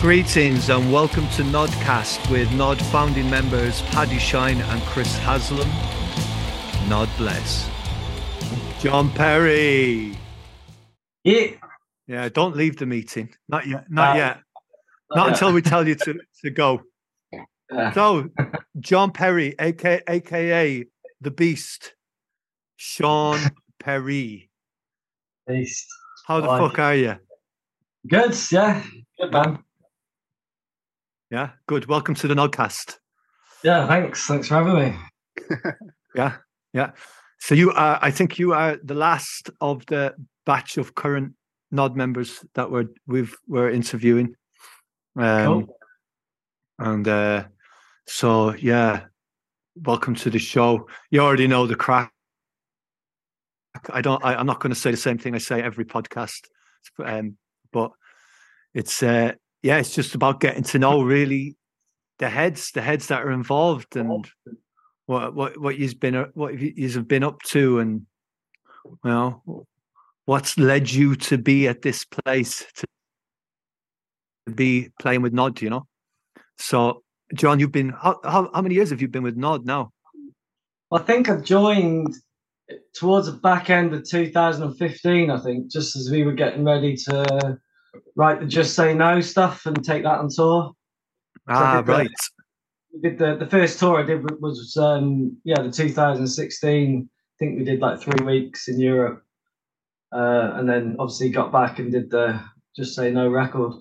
Greetings and welcome to Gnodcast with Gnod founding members Paddy Shine and Chris Haslam. Gnod bless. John Perry. Yeah. Yeah, don't leave the meeting. Not yet. Not Uh, yet. Not until we tell you to, to go. Yeah. So, John Perry, aka, AKA the Beast, Sean Perry. Beast. How the fuck are you? Good, yeah. Good man. Yeah, good. Welcome to the Gnodcast. Yeah, thanks. Thanks for having me. Yeah, yeah. So you are, I think you are the last of the batch of current Gnod members that we're we've we're interviewing. Um, Cool. And uh, so yeah, welcome to the show. You already know the crack. I don't. I, I'm not going to say the same thing I say every podcast, um, but it's uh, yeah, it's just about getting to know really the heads, the heads that are involved, and what what what you've been what you have been up to, and well, what's led you to be at this place to be playing with Gnod, you know. So, John, you've been how how, how many years have you been with Gnod now? I think I joined towards the back end of 2015, I think, just as we were getting ready to write the Just Say No stuff and take that on tour. Ah, did right. We did the, the first tour I did was, um, yeah, the 2016. I think we did like three weeks in Europe. Uh, and then obviously got back and did the Just Say No record.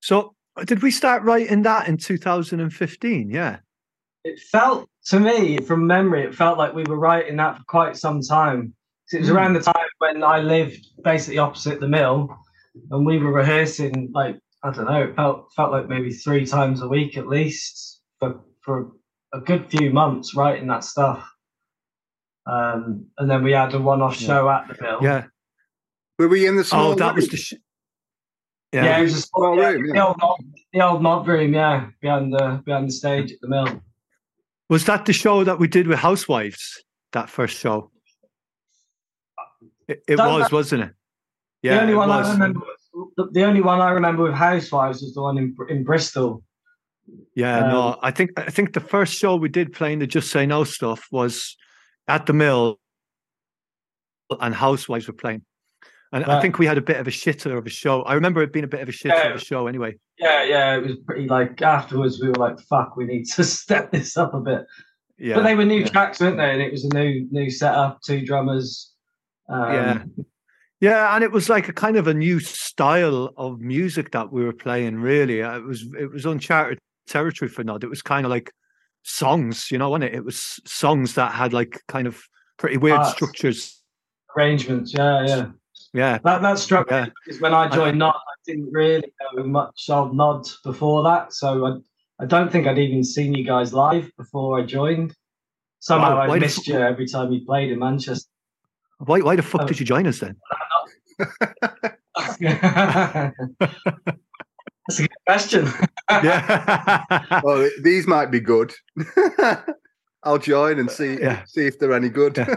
So, did we start writing that in 2015? Yeah. it felt to me from memory it felt like we were writing that for quite some time 'Cause it was Mm. around the time when i lived basically opposite the mill and we were rehearsing like i don't know it felt felt like maybe three times a week at least for for a good few months writing that stuff um and then we had a one-off Yeah. show at the mill Yeah. Were we in the small Oh, that was the. Sh- yeah, yeah. it was just Small yeah, room, the old mod, the old mod room yeah behind the behind the stage at the mill Was that the show that we did with Housewives? That first show. It, it was, know. wasn't it? Yeah. the only one was. I remember, the, the only one I remember with Housewives was the one in in Bristol. Yeah, Um, no, I think I think the first show we did playing the Just Say No stuff was at the mill, and Housewives were playing, and I think we had a bit of a shitter of a show. I remember it being a bit of a shitter Yeah. of a show. Anyway, Yeah, yeah, it was pretty like afterwards we were like, "Fuck, we need to step this up a bit." yeah, but they were new yeah. tracks, weren't they? And it was a new new setup, two drummers. Um, Yeah. yeah, and it was like a kind of a new style of music that we were playing. Really, Uh, it was it was uncharted territory for Gnod. It was kind of like songs, you know, wasn't it? It was songs that had like kind of pretty weird Parts. structures. arrangements. Yeah, yeah. Yeah, That that struck Yeah. me because when I joined Gnod, I didn't really know much of Gnod before that, so I I don't think I'd even seen you guys live before I joined. Somehow Wow, I missed you every time you played in Manchester. Why why the fuck Oh. did you join us then? That's a good question. Yeah. Oh, these might be good. I'll join and see Yeah. see if they're any good.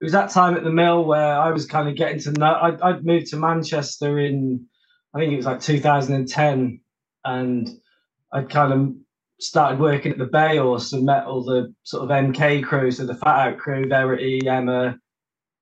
It was that time at the mill where I was kind of getting to know. I'd, I'd moved to Manchester in, I think it was like 2010, and I'd kind of started working at the Bay Horse and met all the sort of MK crew, so the Fat Out crew, Verity, Emma,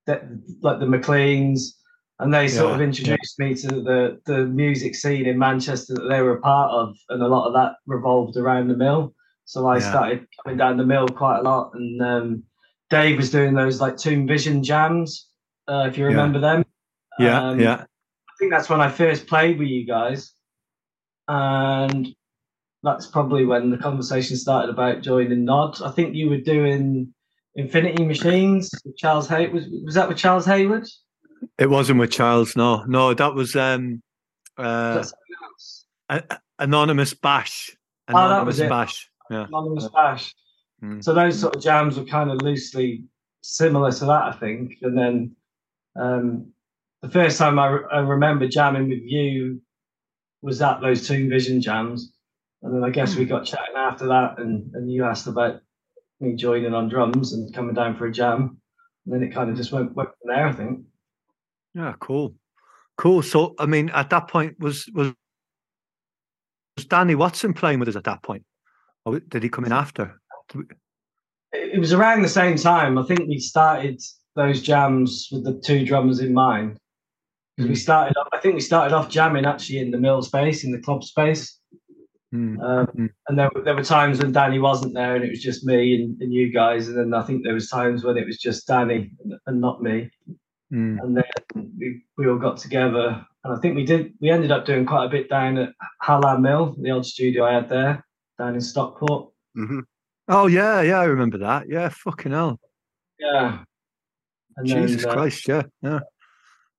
the, like the McLeans, and they sort Yeah, of introduced me to the the music scene in Manchester that they were a part of, and a lot of that revolved around the mill. So I Yeah. started coming down the mill quite a lot, and um, Dave was doing those like Toon Vision jams, uh, if you Yeah. remember them. yeah, Um, yeah. I think that's when I first played with you guys, and that's probably when the conversation started about joining Gnod. I think you were doing Infinity Machines with Charles Hay. Was was that with Charles Hayward? It wasn't with Charles. No, no, that was um, uh, Was that something else? a- anonymous bash. Oh, that Anonymous was bash. Yeah. Anonymous Bash. Mm. So those sort of jams were kind of loosely similar to that, I think. And then um, the first time I, re- I remember jamming with you was at those Toon Vision jams. And then I guess we hmm. got chatting after that, and, and you asked about me joining on drums and coming down for a jam. And then it kind of just went, went from there, I think. Yeah, cool. Cool. So, I mean, at that point, was was was Danny Watson playing with us at that point, or did he come in after? It was around the same time. I think we started those jams with the two drummers in mind. Because we hmm. started, off, I think we started off jamming actually in the mill space, in the club space. Mm. Um, Mm. and there, were- there were times when Danny wasn't there and it was just me and, and you guys. And then I think there was times when it was just Danny and, and not me. Mm. And then we, we all got together. And I think we did, we ended up doing quite a bit down at Hallam Mill, the old studio I had there, down in Stockport. hmm Oh yeah, yeah, I remember that. Yeah, fucking hell, Yeah. And Jesus then, uh, Christ, yeah, yeah,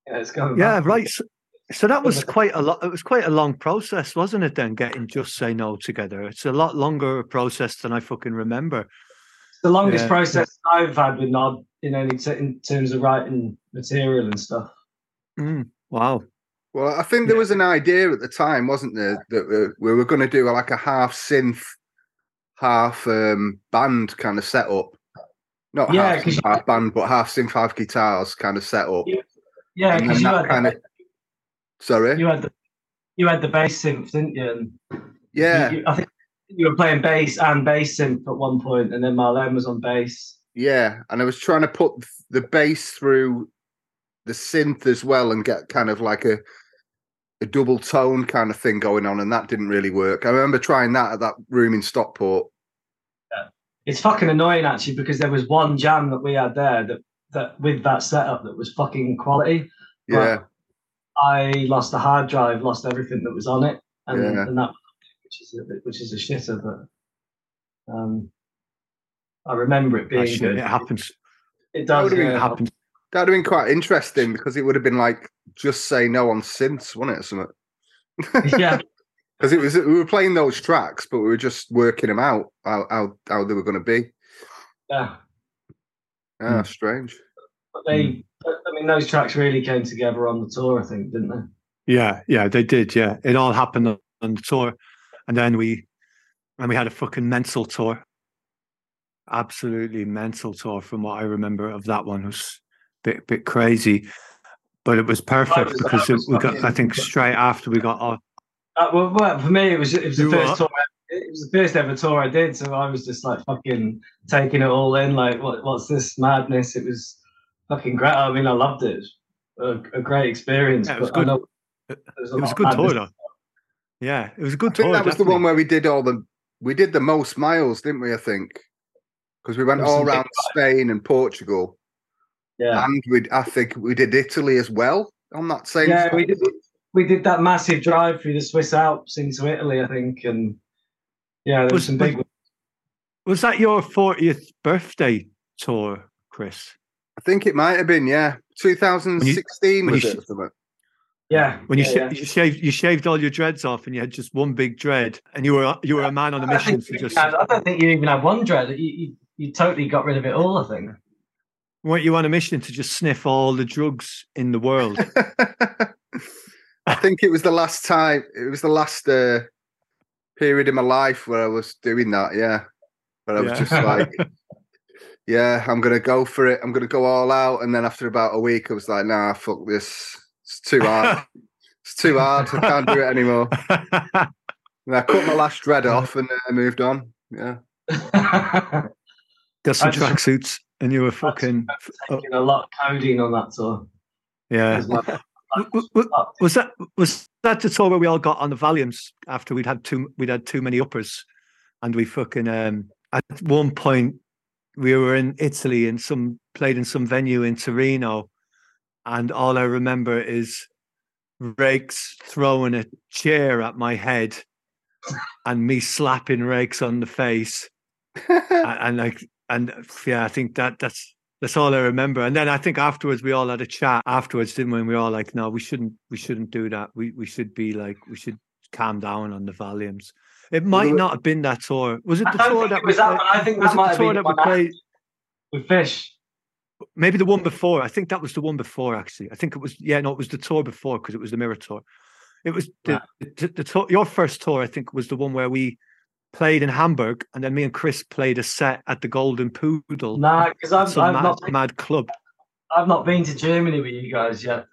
Yeah, it's going yeah. back. Right. So, so that was quite a lot. It was quite a long process, wasn't it? Then getting just say no together. It's a lot longer process than I fucking remember. The longest Yeah. process I've had with Gnod in any t- in terms of writing material and stuff. Mm. Wow. Well, I think there was an idea at the time, wasn't there, that uh, we were going to do like a half synth, half um, band kind of setup. Not Yeah, half, 'cause synth, you- half band, but half synth, half guitars kind of setup. Yeah, Yeah, And because you, that had kind the- of- Sorry. you had the you had the bass synth, didn't you? And yeah, you- you- I think you were playing bass and bass synth at one point, and then Marlene was on bass. yeah. And I was trying to put the bass through the synth as well and get kind of like a a double tone kind of thing going on, and that didn't really work. I remember trying that at that room in Stockport. It's fucking annoying actually because there was one jam that we had there that that with that setup that was fucking quality. Yeah, I lost the hard drive, lost everything that was on it, and, Yeah. and that which is a, which is a shitter, but um, I remember it being good. it happens. It That does. would've been It happens. that'd have been quite interesting because it would have been like just say no on synths, wouldn't it? or Something. yeah, because it was we were playing those tracks, but we were just working them out how how, how they were going to be. yeah. Ah, Hmm. strange. But they, I mean, those tracks really came together on the tour, I think, didn't they? Yeah, yeah, they did. Yeah, it all happened on, the tour, and then we, and we had a fucking mental tour. Absolutely mental tour, from what I remember of that one, it was a bit bit crazy, but it was perfect was- because that it, we got. I think straight after we got off. Uh, well, well, for me, it was it was the You first what? tour. It was the first ever tour I did, so I was just like fucking taking it all in. Like, what, what's this madness? It was fucking great. I mean, I loved it. It a, a great experience. Yeah, it was but good. know It there was was a good tour, though. Yeah, it was a good I think tour. that was the one where we did all the we did the most miles, didn't we? I think because we went all around Spain and Portugal, Yeah, and we I think we did Italy as well on that same. yeah, we did. We did that massive drive through the Swiss Alps into Italy, I think, and yeah, there was, Was- some big. was- Was that your fortieth birthday tour, Chris? I think it might have been yeah, 2016 when was you it? sh- or? Yeah, When you, yeah, sha- yeah. you shaved you shaved all your dreads off and you had just one big dread and you were you were a man on a mission think to you just had- I don't think you even had one dread. You, you, you totally got rid of it all. I think. weren't you on a mission to just sniff all the drugs in the world? I think it was the last time. It was the last uh, period in my life where I was doing that. Yeah, but I was Yeah. just like, yeah, I'm gonna go for it. I'm gonna go all out. And then after about a week, I was like, nah, fuck this. It's too hard. it's too hard. I can't do it anymore. And I cut my last dread off and uh, moved on. Yeah. Got some tracksuits and you were fucking Taking a lot of codeine on that tour. yeah. Was that was that the tour where we all got on the Valiums after we'd had too we'd had too many uppers, and we fucking um at one point we were in Italy and some played in some venue in Torino, and all I remember is Rakes throwing a chair at my head, and me slapping Rakes on the face, and, and like and yeah, I think that that's that's all I remember. And then I think afterwards we all had a chat afterwards, didn't we? And we were all like, no, we shouldn't we shouldn't do that. We we should be like we should calm down on the volumes. It might not have been that tour. Was it the tour that we was that played- I think that might the have been that the we one played? with Fish. Maybe the one before. I think that was the one before. Actually, I think it was. Yeah, no, it was the tour before because it was the Mirror tour. It was the, the, the tour. Your first tour, I think, was the one where we played in Hamburg, and then me and Chris played a set at the Golden Poodle. Nah, because I've, some I've mad, not mad club. I've not been to Germany with you guys yet.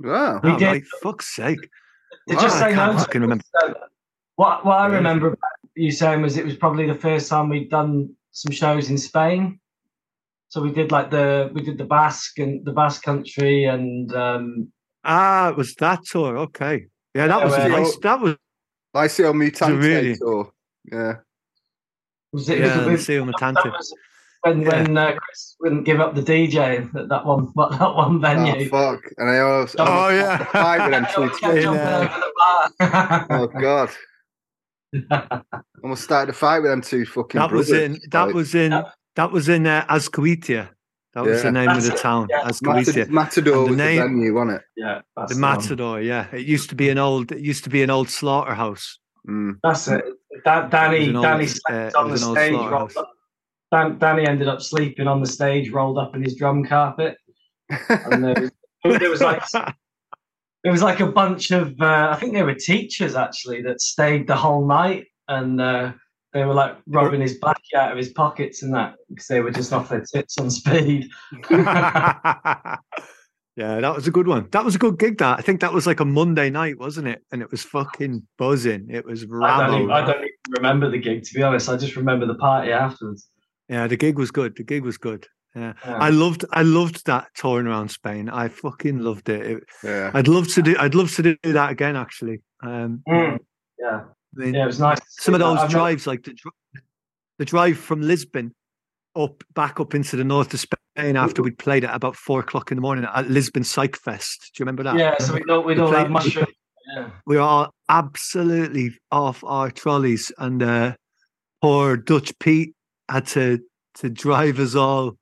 Wow. Oh, we Oh, did. right, fuck's sake. They Wow, just I say can't no. fucking it. remember. So, what what I remember about you saying was it was probably the first time we'd done some shows in Spain. So we did like the we did the Basque and the Basque country and um Ah, it was that tour. Okay. Yeah, that Yeah, was well- nice. That was Liceo Mutante really- tour. Yeah. was it, yeah, was Liceo that Mutante. was when Yeah. when uh, Chris wouldn't give up the DJ at that one that one venue. fuck! And I almost, Oh, almost yeah. had to fight with them He two. always kept in, jumping over the bar. Oh god! Almost started to fight with them two fucking. That was in that Like, was in that was in uh, Azcoitia. That was Yeah. the name of the town. yeah. Azcoitia. Matador, Matador the was name- the venue, wasn't it? yeah, that's The the one. Matador, yeah. It used to be an old it used to be an old slaughterhouse. Mm. That's it. Da- Danny, was an old, Danny uh, slept it on the was an old stage. Rolled up. Dan, Danny ended up sleeping on the stage, rolled up in his drum carpet, and there was, there was like there was like a bunch of uh, I think they were teachers actually that stayed the whole night, and uh, they were like robbing his back out of his pockets and that because they were just off their tits on speed. yeah, that was a good one. That was a good gig. That I think that was like a Monday night, wasn't it? And it was fucking buzzing. It was I don't, even, I don't even remember the gig to be honest. I just remember the party afterwards. Yeah, the gig was good. The gig was good. Yeah. Yeah. I loved I loved that touring around Spain. I fucking loved it. it. Yeah. I'd love to do I'd love to do that again actually. Um Mm. Yeah, I mean, yeah, it was nice. some of those I've not- drives like the the drive from Lisbon up back up into the north of Spain after we'd played at about four o'clock in the morning at Lisbon Psych Fest. Do you remember that? Yeah, so we don't we We don't have mushroom. Yeah. we were all absolutely off our trolleys, and uh, poor Dutch Pete had to to drive us all.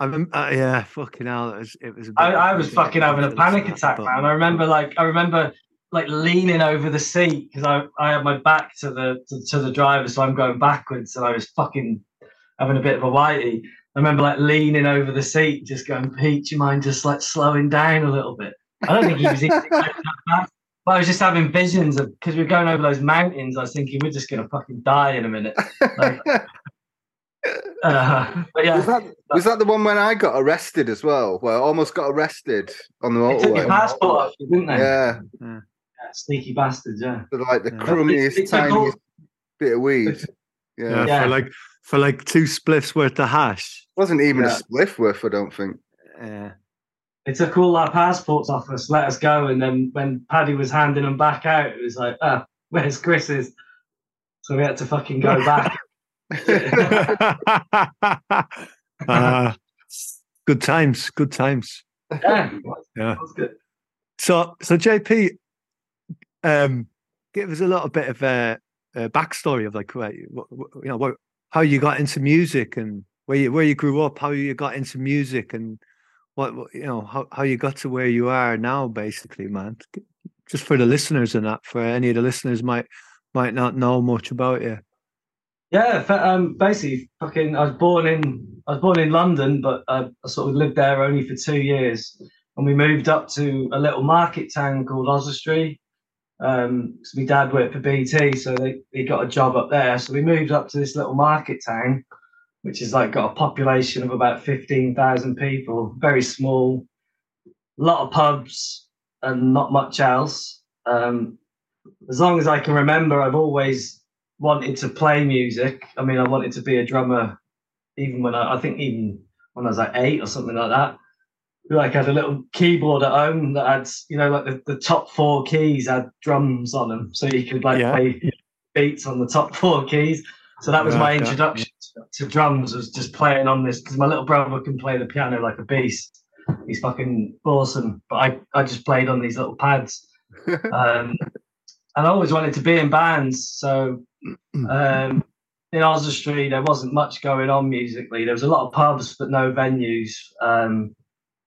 I remember, uh, yeah, fucking hell, it was. It was I, I was fucking having a panic attack, but- man. I remember like I remember like leaning over the seat because I, I had my back to the to, to the driver, so I'm going backwards, and I was fucking having a bit of a whitey. I remember like leaning over the seat, just going, Pete, do you mind just like slowing down a little bit? I don't think he was even that. But I was just having visions of because we were going over those mountains. I was thinking we're just gonna fucking die in a minute. Like, uh, but yeah, Was that was that the one when I got arrested as well? Where I almost got arrested on the they took your passport off, didn't they? Yeah, Yeah, sneaky bastards. Yeah. for like the Yeah. crummiest, They- they took all- tiniest bit of weed. Yeah, Yeah, Yeah. for like for like two spliffs worth of hash. wasn't even Yeah. a spliff worth. I don't think. Yeah, They took all our passports off us, let us go, and then when Paddy was handing them back out, it was like, ah, where's Chris's? So we had to fucking go back. Uh, good times, good times. yeah, Yeah. good. So, so JP, um, give us a little bit of a, a backstory of like, what, you know, what, how you got into music and where you where you grew up, how you got into music, and what, what you know, how, how you got to where you are now, basically, man. Just for the listeners and that, for any of the listeners might might not know much about you. Yeah, um, basically, fucking. I was born in I was born in London, but I, I sort of lived there only for two years, and we moved up to a little market town called Oswestry. Um, so my dad worked for BT, so they, he got a job up there. So we moved up to this little market town, which is like got a population of about fifteen thousand people, very small, a lot of pubs and not much else. Um, as long as I can remember, I've always wanted to play music. I mean, I wanted to be a drummer, even when I, I think even when I was like eight or something like that. Like I had a little keyboard at home that had, you know, like the, the top four keys had drums on them, so you could like Yeah. play beats on the top four keys. So that was my Right, yeah, introduction to drums, was just playing on this because my little brother can play the piano like a beast. He's fucking awesome, but I, I just played on these little pads um, and I always wanted to be in bands. So um, in Oswestry, there wasn't much going on musically. There was a lot of pubs, but no venues. Um,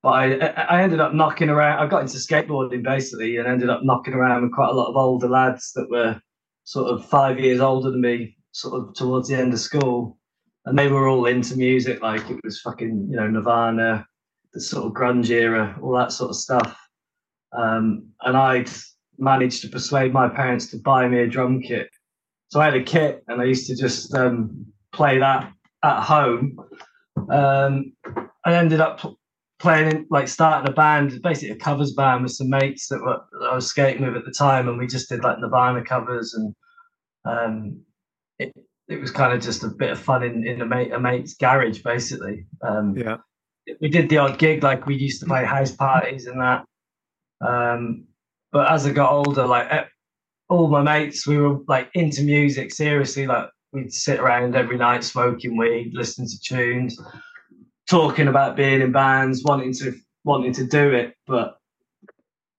but I, I ended up knocking around. I got into skateboarding basically, and ended up knocking around with quite a lot of older lads that were sort of five years older than me, sort of towards the end of school, and they were all into music. Like it was fucking, you know, Nirvana, the sort of grunge era, all that sort of stuff. Um, and I'd managed to persuade my parents to buy me a drum kit. So I had a kit, and I used to just um, play that at home. Um, I ended up pl- playing like starting a band, basically a covers band with some mates that, were, that I was skating with at the time, and we just did like Nirvana covers, and um, it it was kind of just a bit of fun in, in a mate a mate's garage, basically. Um, Yeah. we did the odd gig, like we used to play house parties and that. Um, but as I got older, like all my mates, we were like into music seriously. Like we'd sit around every night smoking weed, listening to tunes, talking about being in bands, wanting to wanting to do it, but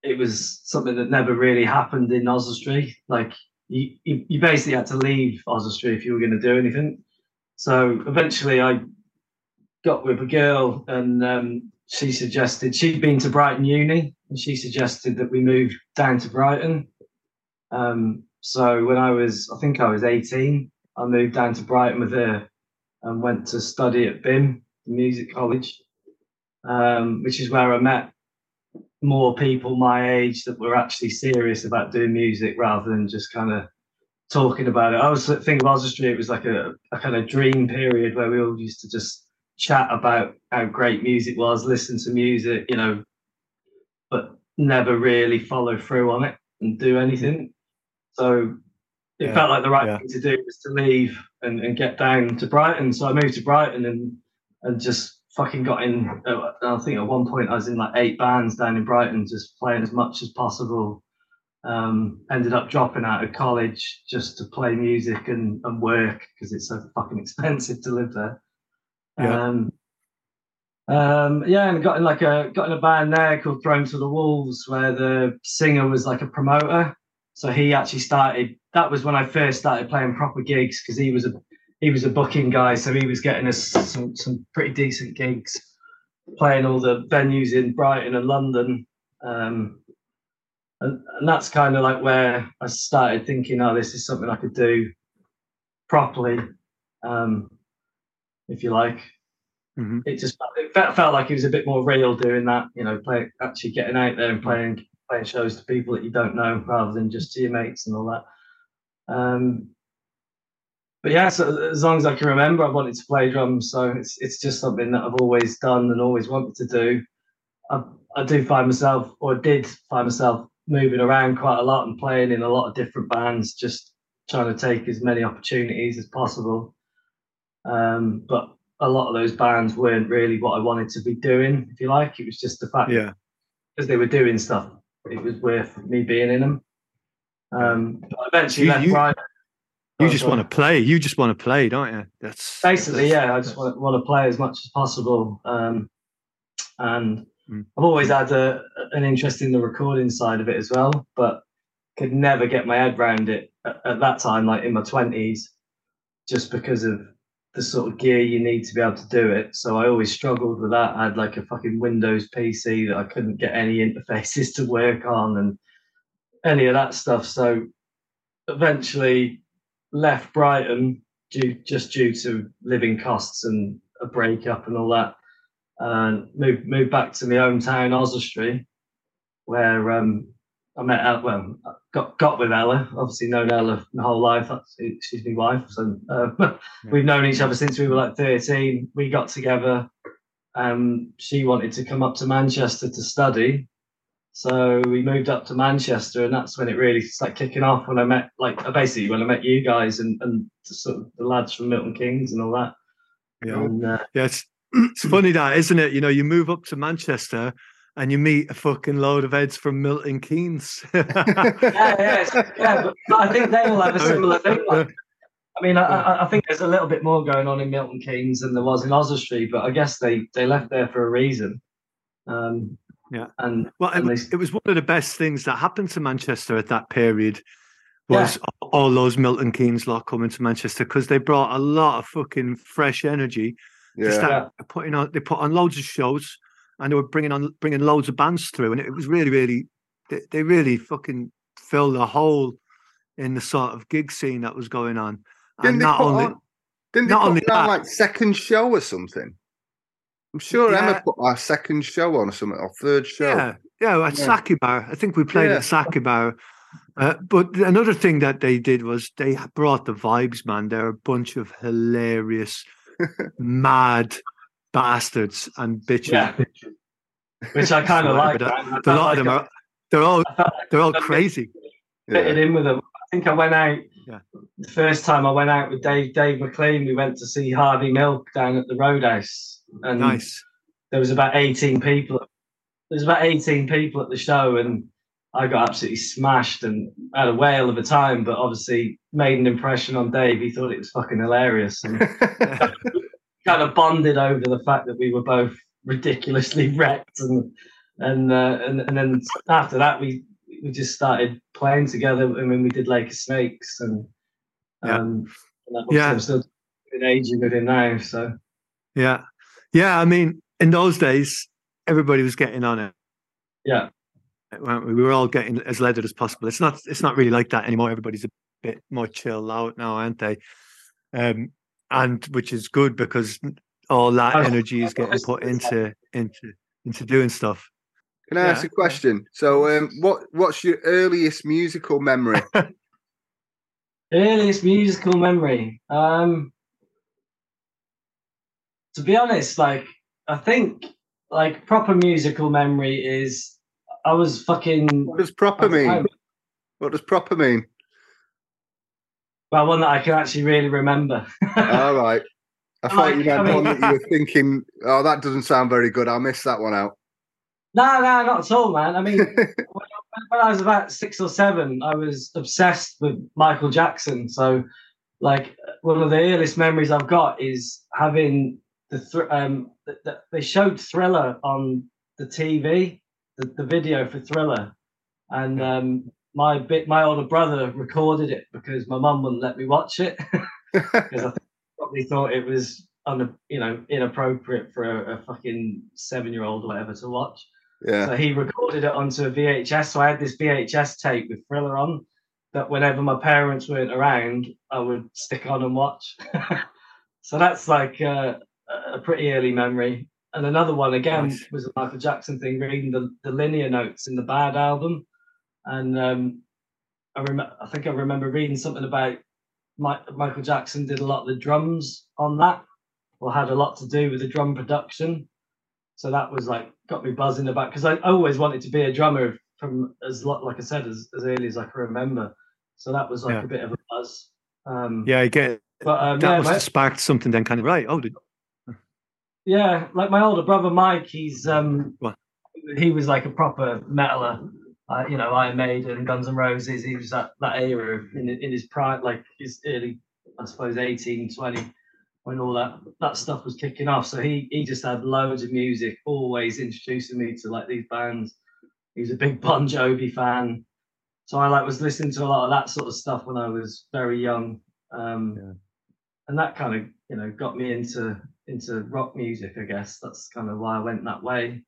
it was something that never really happened in Oswestry. Like you, you, basically had to leave Oswestry if you were going to do anything. So eventually, I got with a girl, and um, she suggested she'd been to Brighton Uni, and she suggested that we move down to Brighton. Um, so when I was, I think I was 18, I moved down to Brighton with her and went to study at BIMM, the music college, um, which is where I met more people my age that were actually serious about doing music rather than just kind of talking about it. I was thinking of Oswestry, it was like a, a kind of dream period where we all used to just chat about how great music was, listen to music, you know, but never really follow through on it and do anything. So it Yeah, felt like the right yeah. thing to do was to leave and, and get down to Brighton. So I moved to Brighton and and just fucking got in. Uh, I think at one point I was in like eight bands down in Brighton, just playing as much as possible. Um, ended up dropping out of college just to play music and, and work because it's so fucking expensive to live there. Yeah. Um, um, yeah, and got in like a got in a band there called Thrown to the Wolves, where the singer was like a promoter. So he actually started. That was when I first started playing proper gigs because he was a he was a booking guy, so he was getting us some some pretty decent gigs, playing all the venues in Brighton and London. Um, and, and that's kind of like where I started thinking, oh, this is something I could do properly, um, if you like Mhm. it just it felt, felt like it was a bit more real doing that. You know, play actually getting out there and playing playing shows to people that you don't know rather than just to your mates and all that. Um, but yeah, so as long as I can remember, I wanted to play drums, so it's it's just something that I've always done and always wanted to do. I, I do find myself, or did find myself, moving around quite a lot and playing in a lot of different bands, just trying to take as many opportunities as possible. Um, but a lot of those bands weren't really what I wanted to be doing, if you like. It was just the fact Yeah. because they were doing stuff, it was worth me being in them. Um, but eventually You- left you- Brighton. You just want to play. You just want to play, don't you? That's basically, yeah, I just want to, want to play as much as possible. Um, and Mm. I've always had a, an interest in the recording side of it as well, but could never get my head around it at, at that time, like in my 20s, just because of the sort of gear you need to be able to do it. So I always struggled with that. I had like a fucking Windows PC that I couldn't get any interfaces to work on and any of that stuff. So eventually left Brighton due just due to living costs and a breakup and all that, and moved moved back to my hometown, Oswestry, where um, I met Ella, well, got got with Ella. Obviously, known Ella my whole life. That's, she's my wife, so uh, we've known each other since we were like thirteen. We got together. Um, she wanted to come up to Manchester to study, so we moved up to Manchester, and that's when it really started kicking off. When I met, like, basically when I met you guys and and the sort of the lads from Milton Keynes and all that. yeah. And, uh, Yeah, it's, it's funny that, isn't it? You know, you move up to Manchester and you meet a fucking load of heads from Milton Keynes. yeah, yeah, yeah. But I think they all have a similar thing. Like, I mean, I, I, I think there's a little bit more going on in Milton Keynes than there was in Oswestry, but I guess they they left there for a reason. Um, Yeah. and Well, it, And was- they- it was one of the best things that happened to Manchester at that period. Was all those Milton Keynes lot coming to Manchester because they brought a lot of fucking fresh energy. They Yeah. started putting on, they put on loads of shows, and they were bringing on bringing loads of bands through, and it was really, really, they, they really fucking filled a hole in the sort of gig scene that was going on. Didn't And they not put only, on, didn't they not put only that- like second show or something? I'm sure Yeah. Emma put our second show on or something, or third show. Yeah, yeah, at Yeah. Saki Bar. I think we played Yeah. at Saki Bar. Uh, but another thing that they did was they brought the vibes, man. They're a bunch of hilarious, mad bastards and bitches. yeah, which I kind of like. But, man. I A lot of them are they're all like they're all crazy. fitted Yeah. in with them. I think I went out Yeah. the first time I went out with Dave Dave McLean. We went to see Harvey Milk down at the Roadhouse, and Nice. there was about eighteen people. There was about eighteen people at the show, and I got absolutely smashed and had a whale of a time. But obviously, made an impression on Dave. He thought it was fucking hilarious, and kind of bonded over the fact that we were both ridiculously wrecked and and uh, and and then after that we we just started playing together and when we did Lake of Snakes and Yeah. um and that Yeah. I'm still in aging with him now so Yeah. Yeah. I mean, in those days, everybody was getting on it. yeah weren't we? We were all getting as leathered as possible. It's not it's not really like that anymore. Everybody's a bit more chill out now, aren't they? Um and which is good because all that energy is getting put into into into doing stuff. Can I ask a question? So, um, what what's your earliest musical memory? earliest musical memory um to be honest like I think like proper musical memory is I was fucking What does proper mean? What does proper mean? Well one that I can actually really remember All right. I thought you Like, meant I mean- one that you were thinking, oh, that doesn't sound very good. I'll miss that one out. No, no, not at all, man. I mean, when when I was about six or seven, I was obsessed with Michael Jackson. So, like, one of the earliest memories I've got is having the thr um, the, the, they showed Thriller on the TV, the, the video for Thriller, and um, my bit my older brother recorded it because my mum wouldn't let me watch it because I probably thought it was un, you know inappropriate for a, a fucking seven year old or whatever to watch. yeah. So he recorded it onto a VHS. So I had this VHS tape with Thriller on that whenever my parents weren't around, I would stick on and watch. so that's like uh, a pretty early memory. And another one again was a Michael Jackson thing, reading the, the linear notes in the Bad album. And um, I remember, I think I remember reading something about Mi- Michael Jackson did a lot of the drums on that, or had a lot to do with the drum production. So that was like got me buzzing about because I always wanted to be a drummer from as like I said as, as early as I can remember. So that was like Yeah. a bit of a buzz. Um, Yeah, I get but um, that yeah, must have sparked something then kind of right. Oh, did, yeah, like my older brother Mike, he's um, What? he was like a proper metaler. Uh, you know, Iron Maiden, Guns N' Roses. He was that that era of- in in his prime, like his early, I suppose, 18, 20, when all that that stuff was kicking off. So he he just had loads of music, always introducing me to like these bands. He was a big Bon Jovi fan, so I like was listening to a lot of that sort of stuff when I was very young. Um, Yeah. and that kind of you know got me into into rock music. I guess that's kind of why I went that way.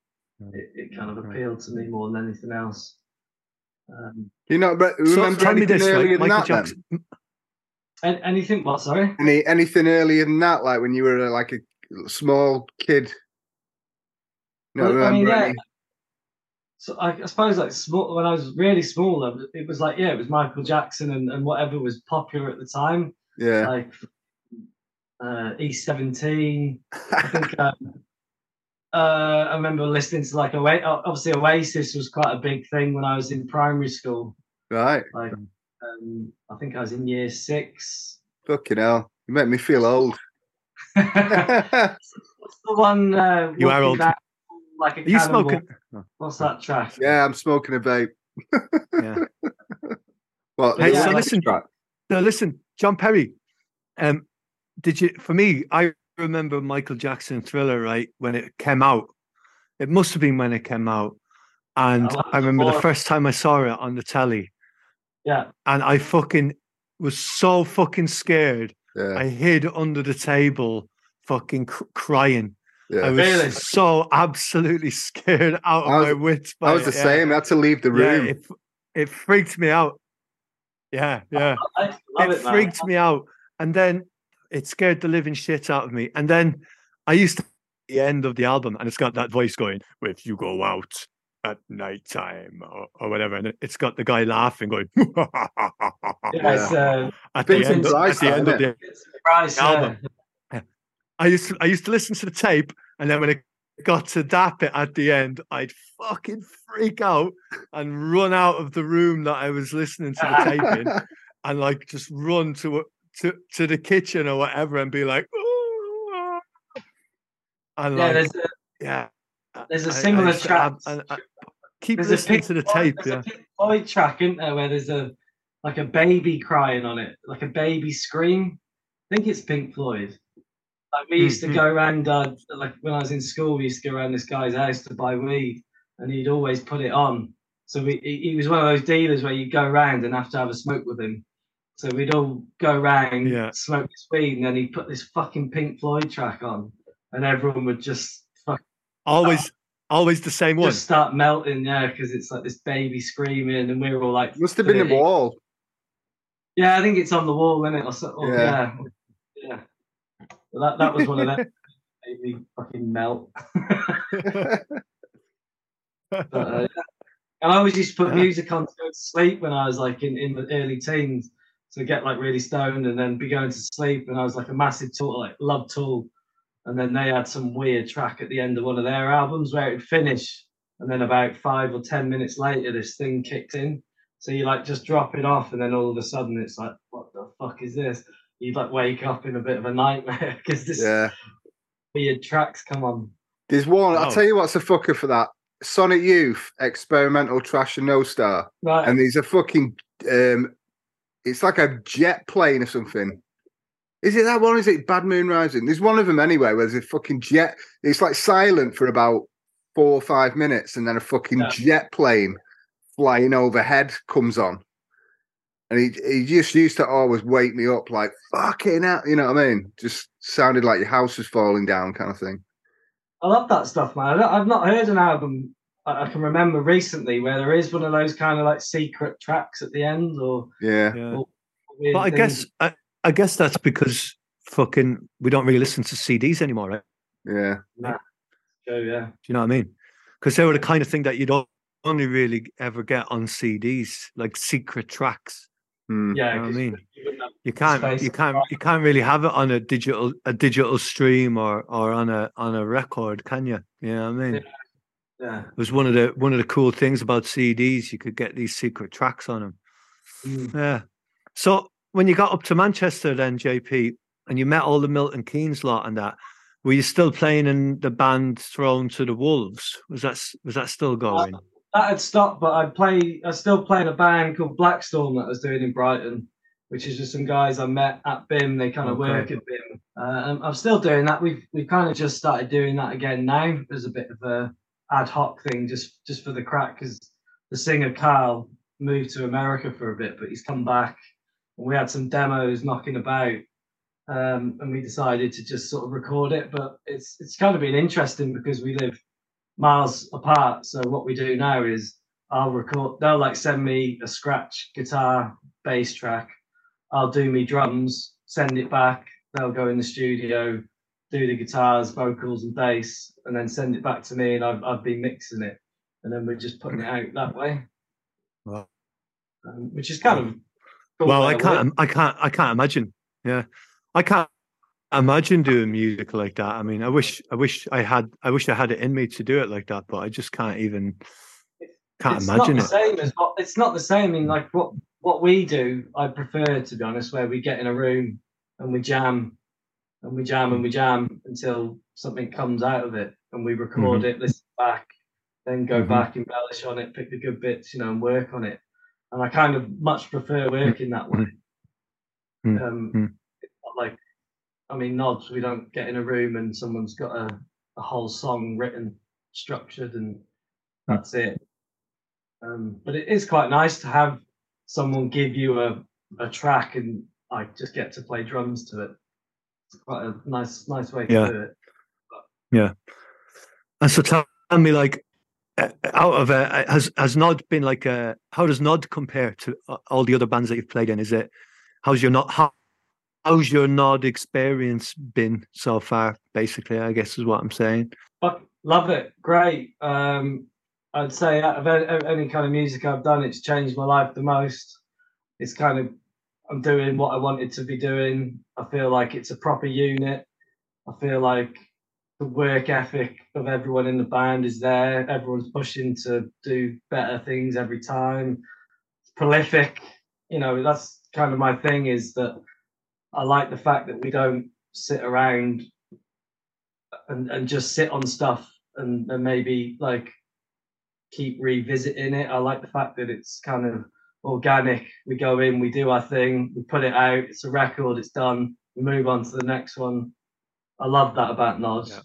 It, it kind of appealed to me more than anything else. Um, you know, but so remember tell me anything this, earlier right? than Michael that? then? Jackson. anything? What? Sorry. Any anything earlier than that? Like when you were uh, like a small kid. No, Well, I mean, remember yeah. any- So I, I suppose like small when I was really small, it was like yeah, it was Michael Jackson and, and whatever was popular at the time, yeah. like uh, East Seventeen. I think um, uh, I remember listening to like Oa- obviously Oasis was quite a big thing when I was in primary school. Right. Like um, I think I was in year six. Fucking hell. You make me feel old. What's the one? Uh, You are old. down Like a Are you cannonball? smoking? What's that track? yeah, I'm smoking a vape. yeah. What? Hey, the so last listen- track? No, listen, John Perry. Um, did you? For me, I remember Michael Jackson Thriller right when it came out. It must have been when it came out, and Oh, I remember the first time I saw it on the telly, Yeah. and I fucking was so fucking scared. Yeah. I hid under the table, fucking cr- crying. I was Really? so absolutely scared out of was- my wits. by I was the yeah. same. I had to leave the Yeah, room. it, it freaked me out. Yeah, yeah I love it it, man. freaked me out. And then it scared the living shit out of me. And then I used to the end of the album and it's got that voice going, if you go out at night time or, or whatever. And it- it's got the guy laughing, going, Yeah, it's, uh, at the end, of, at the end of isn't the album. yeah. I used to I used to listen to the tape and then when it got to that bit at the end, I'd fucking freak out and run out of the room that I was listening to the tape in and like just run to to to the kitchen or whatever and be like, "Ooh." and Yeah, like, there's a yeah, there's a I- I similar used to- track. I- I- keep There's listening to the tape. there's Yeah, a Pink Floyd track, isn't there, where there's a like a baby crying on it, like a baby scream. I think it's Pink Floyd. Like we used to Mhm. go around, uh, like when I was in school, we used to go around this guy's house to buy weed, and he'd always put it on. So we, he, he was one of those dealers where you go around and have to have a smoke with him. So we'd all go around, Yeah. smoke this weed, and then he'd put this fucking Pink Floyd track on, and everyone would just fuck always, always the same one. just start melting, yeah, because it's like this baby screaming, and we were all like, Must have been the wall. Yeah, I think it's on the wall, isn't it? Or so, or, Yeah. yeah, yeah. But that that was one of them. Made me fucking melt. But, uh, yeah. And I always used to put Yeah. music on to go to sleep when I was like in, in the early teens. So get like really stoned and then be going to sleep. And I was like a massive tool, like love tool. And then they had some weird track at the end of one of their albums where it'd finish. And then about five or 10 minutes later, this thing kicked in. So you like just drop it off. And then all of a sudden it's like, what the fuck is this? You'd like wake up in a bit of a nightmare because this Yeah. weird tracks come on. There's one. Oh. I'll tell you what's a fucker for that. Sonic Youth, experimental trash and no star. Right. And there's a fucking um it's like a jet plane or something. Is it that one? Is it Bad Moon Rising? There's one of them anyway, where there's a fucking jet. It's like silent for about four or five minutes, and then a fucking Yeah. jet plane flying overhead comes on. And he he just used to always wake me up like fucking out, you know what I mean? Just sounded like your house was falling down, kind of thing. I love that stuff, man. I've not heard an album I I can remember recently where there is one of those kind of like secret tracks at the end or Yeah. Yeah. weird But I things. guess I, I guess that's because fucking we don't really listen to CDs anymore, right? Yeah. Oh, yeah. Do you know what I mean? Because they were the kind of thing that you don't only really ever get on CDs, like secret tracks. Hmm. Yeah. You know what I 'cause mean? you wouldn't have- You can't, you can't, you can't really have it on a digital, a digital stream or or on a on a record, can you? You know what I mean? Yeah. Yeah. It was one of the one of the cool things about CDs. You could get these secret tracks on them. Mm. Yeah. So when you got up to Manchester, then JP, and you met all the Milton Keynes lot and that, were you still playing in the band Thrown to the Wolves? Was that was that still going? That had stopped, but I play. I still play in a band called Blackstorm that I was doing in Brighton, which is just some guys I met at BIMM. They kind of Okay. work at BIMM. Uh, and I'm still doing that. We've we've kind of just started doing that again now as a bit of a ad hoc thing, just just for the crack, because the singer Carl moved to America for a bit, but he's come back. And we had some demos knocking about, um, and we decided to just sort of record it. But it's it's kind of been interesting because we live miles apart. So what we do now is I'll record. They'll like send me a scratch guitar bass track. I'll do me drums, send it back. They'll go in the studio, do the guitars, vocals, and bass, and then send it back to me, and I've I've been mixing it, and then we're just putting it out that way, Wow. um, which is kind of cool Well, I can't. I can't, I can't imagine. Yeah, I can't imagine doing music like that. I mean, I wish, I wish I had, I wish I had it in me to do it like that, but I just can't even, can't it's imagine not it. the same as what it's not the same in like what what we do i prefer to be honest where we get in a room and we jam and we jam and we jam until something comes out of it and we record Mm-hmm. it listen back then go Mhm. back embellish on it pick the good bits you know and work on it and i kind of much prefer working that way Mhm. um Mhm. like i mean nods we don't get in a room and someone's got a, a whole song written structured and that's it um, but it is quite nice to have someone give you a, a track and I just get to play drums to it. It's quite a nice nice way to Yeah. do it. Yeah. And so tell me, like, uh, out of uh, has has Gnod been like a? How does Gnod compare to uh, all the other bands that you've played in? Is it how's your Gnod how, how's your Gnod experience been so far? Basically, I guess is what I'm saying. But love it, great. Um, I'd say out of any kind of music I've done, it's changed my life the most. It's kind of I'm doing what I wanted to be doing. I feel like it's a proper unit. I feel like the work ethic of everyone in the band is there. Everyone's pushing to do better things every time. It's prolific. You know, that's kind of my thing is that I like the fact that we don't sit around and, and just sit on stuff and, and maybe like keep revisiting it. I like the fact that it's kind of organic. We go in, we do our thing, we put it out, it's a record, it's done, we move on to the next one. I love that about Gnod. Yeah.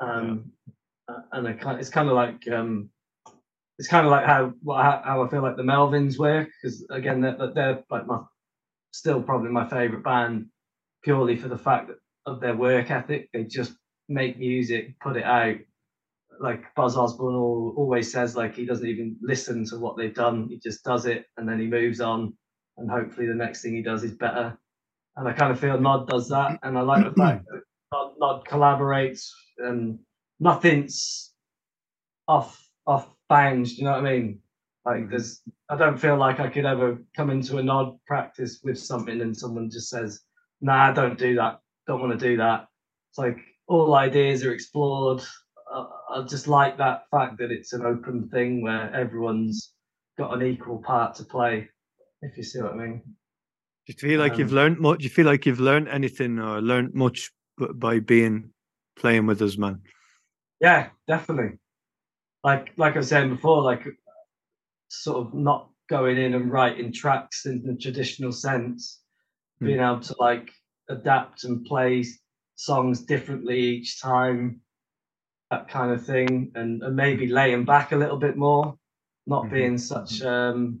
Um, yeah. and kind, it's kind of like um, it's kind of like how how I feel like the Melvins work because again they're, they're like my still probably my favorite band purely for the fact that, of their work ethic. They just make music, put it out. Like Buzz Osborne always says, like he doesn't even listen to what they've done. He just does it and then he moves on, and hopefully the next thing he does is better. And I kind of feel Gnod does that, and I like the fact that Gnod, Gnod collaborates and nothing's off off bounds. Do you know what I mean? Like mm-hmm. there's, I don't feel like I could ever come into a Gnod practice with something and someone just says, "Nah, don't do that. Don't want to do that." It's like all ideas are explored. I, I just like that fact that it's an open thing where everyone's got an equal part to play. If you see what I mean. Do you feel like um, you've learned much? Do you feel like you've learned anything or learned much by being playing with us, man? Yeah, definitely. Like like I was saying before, like sort of not going in and writing tracks in the traditional sense, mm. being able to like adapt and play songs differently each time, that kind of thing, and, and maybe laying back a little bit more, not mm-hmm. being such, um,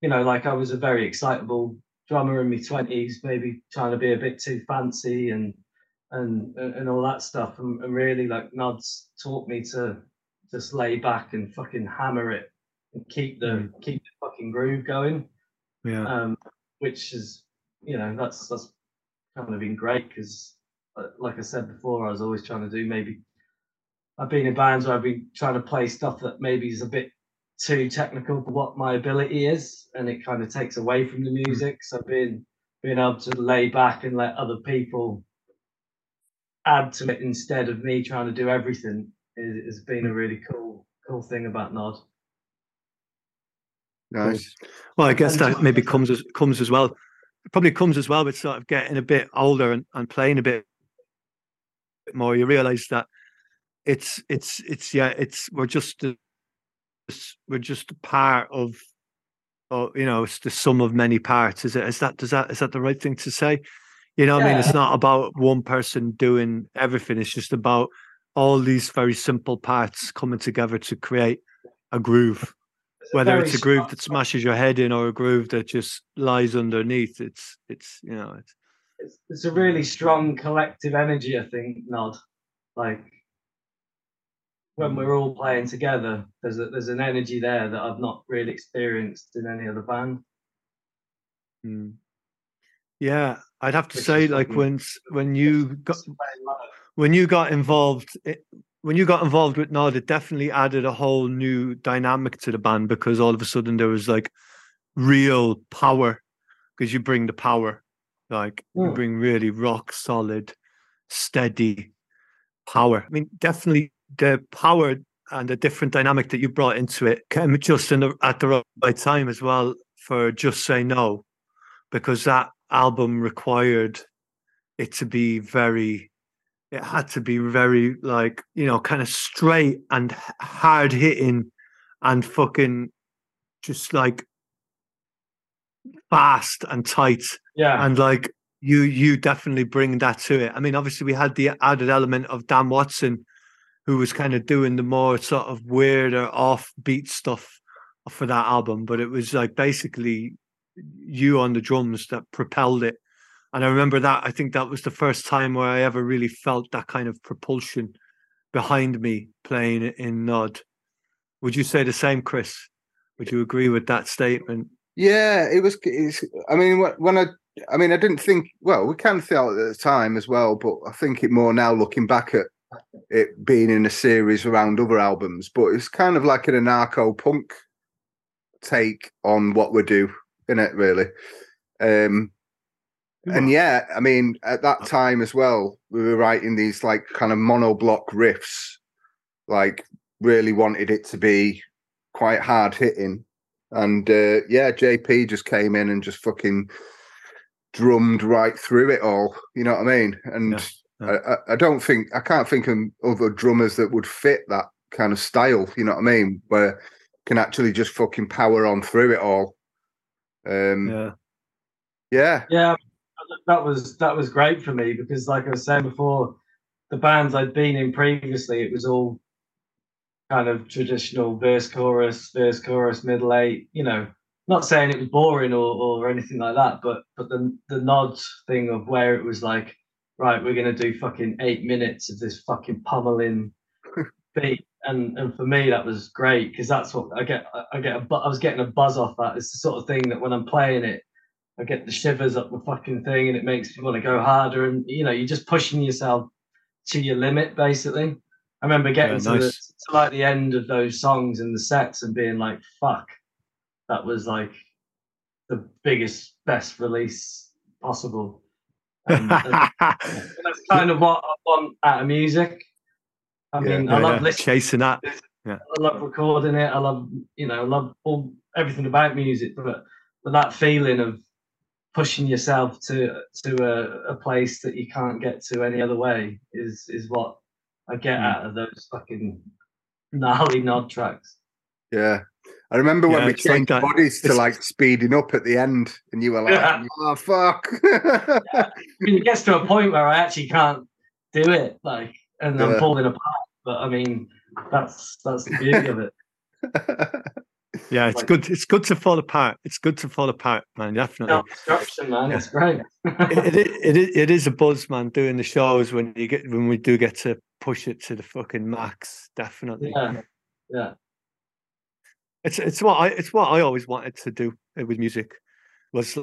you know, like I was a very excitable drummer in my twenties, maybe trying to be a bit too fancy and and and all that stuff, and, and really like Gnod's taught me to just lay back and fucking hammer it and keep the mm. keep the fucking groove going. Yeah. Um, which is, you know, that's that's kind of been great because like I said before, I was always trying to do maybe. I've been in bands where I've been trying to play stuff that maybe is a bit too technical for what my ability is, and it kind of takes away from the hmm. music. So being being able to lay back and let other people add to it instead of me trying to do everything is, has been a really cool cool thing about Gnod. Nice. Well, I guess that maybe comes as comes as well. It probably comes as well with sort of getting a bit older and, and playing a bit more, you realize that it's it's it's yeah, it's we're just a, we're just a part of oh, you know, it's the sum of many parts. Is it is that does that is that the right thing to say? You know, yeah. I mean, it's not about one person doing everything. It's just about all these very simple parts coming together to create a groove. It's Whether it's a groove that smashes your head in or a groove that just lies underneath, it's it's you know it's it's, it's a really strong collective energy. I think Gnod, like when we're all playing together, there's a, there's an energy there that I've not really experienced in any other band. Mm. Yeah, I'd have to Which say, like when when you got when you got involved, it, when you got involved with Gnod, it definitely added a whole new dynamic to the band because all of a sudden there was like real power because you bring the power like mm. bring really rock solid, steady power. I mean, definitely the power and the different dynamic that you brought into it came just in the, at the right time as well for just say no, because that album required it to be very it had to be very like you know kind of straight and hard hitting and fucking just like fast and tight. Yeah. And like you you definitely bring that to it. I mean, obviously we had the added element of Dan Watson, who was kind of doing the more sort of weirder offbeat stuff for that album, but it was like basically you on the drums that propelled it. And I remember that I think that was the first time where I ever really felt that kind of propulsion behind me playing in Gnod. Would you say the same, Chris? Would you agree with that statement? Yeah, it was. I mean, when I, I mean, I didn't think. Well, we can feel at the time as well, but I think it more now looking back at it being in a series around other albums. But it's kind of like an anarcho punk take on what we do in it, really. Um, and yeah, I mean, at that time as well, we were writing these like kind of monoblock riffs, like really wanted it to be quite hard hitting. And uh, yeah, JP just came in and just fucking drummed right through it all. You know what I mean? And Yeah, yeah. I, I don't think I can't think of other drummers that would fit that kind of style. You know what I mean? Where can actually just fucking power on through it all. Um, Yeah. yeah, Yeah, that was that was great for me because, like I was saying before, the bands I'd been in previously, it was all kind of traditional verse chorus, verse chorus, middle eight. You know, not saying it was boring or, or anything like that, but but the the Gnod thing of where it was like, right, we're gonna do fucking eight minutes of this fucking pummeling beat. And, and for me that was great because that's what I get. I get a I was getting a buzz off that. It's the sort of thing that when I'm playing it, I get the shivers up the fucking thing, and it makes me want to go harder. And you know, you're just pushing yourself to your limit, basically. I remember getting Yeah, to, the, to like the end of those songs and the sets and being like, "Fuck, that was like the biggest, best release possible." And, and that's kind of what I want out of music. I Yeah, mean, I Yeah, love yeah. listening. Chasing that. I love recording it. I love, you know, I love all everything about music, but but that feeling of pushing yourself to to a, a place that you can't get to any other way is is what I get Mm. out of those fucking gnarly Gnod tracks. yeah. I remember when Yeah, we it's like changed bodies to like speeding up at the end, and you were like, Yeah. "Oh fuck!" I mean, it gets to a point where I actually can't do it, like, and I'm Yeah. falling apart. But I mean, that's that's the beauty of it. Yeah, it's Like- good. It's good to fall apart. It's good to fall apart, man. Definitely. Self-destruction, man. Yeah. It's great. it, it, it, is- it is a buzz, man. Doing the shows when you get when we do get to push it to the fucking max. Definitely. yeah, yeah. It's it's what I it's what I always wanted to do uh, with music was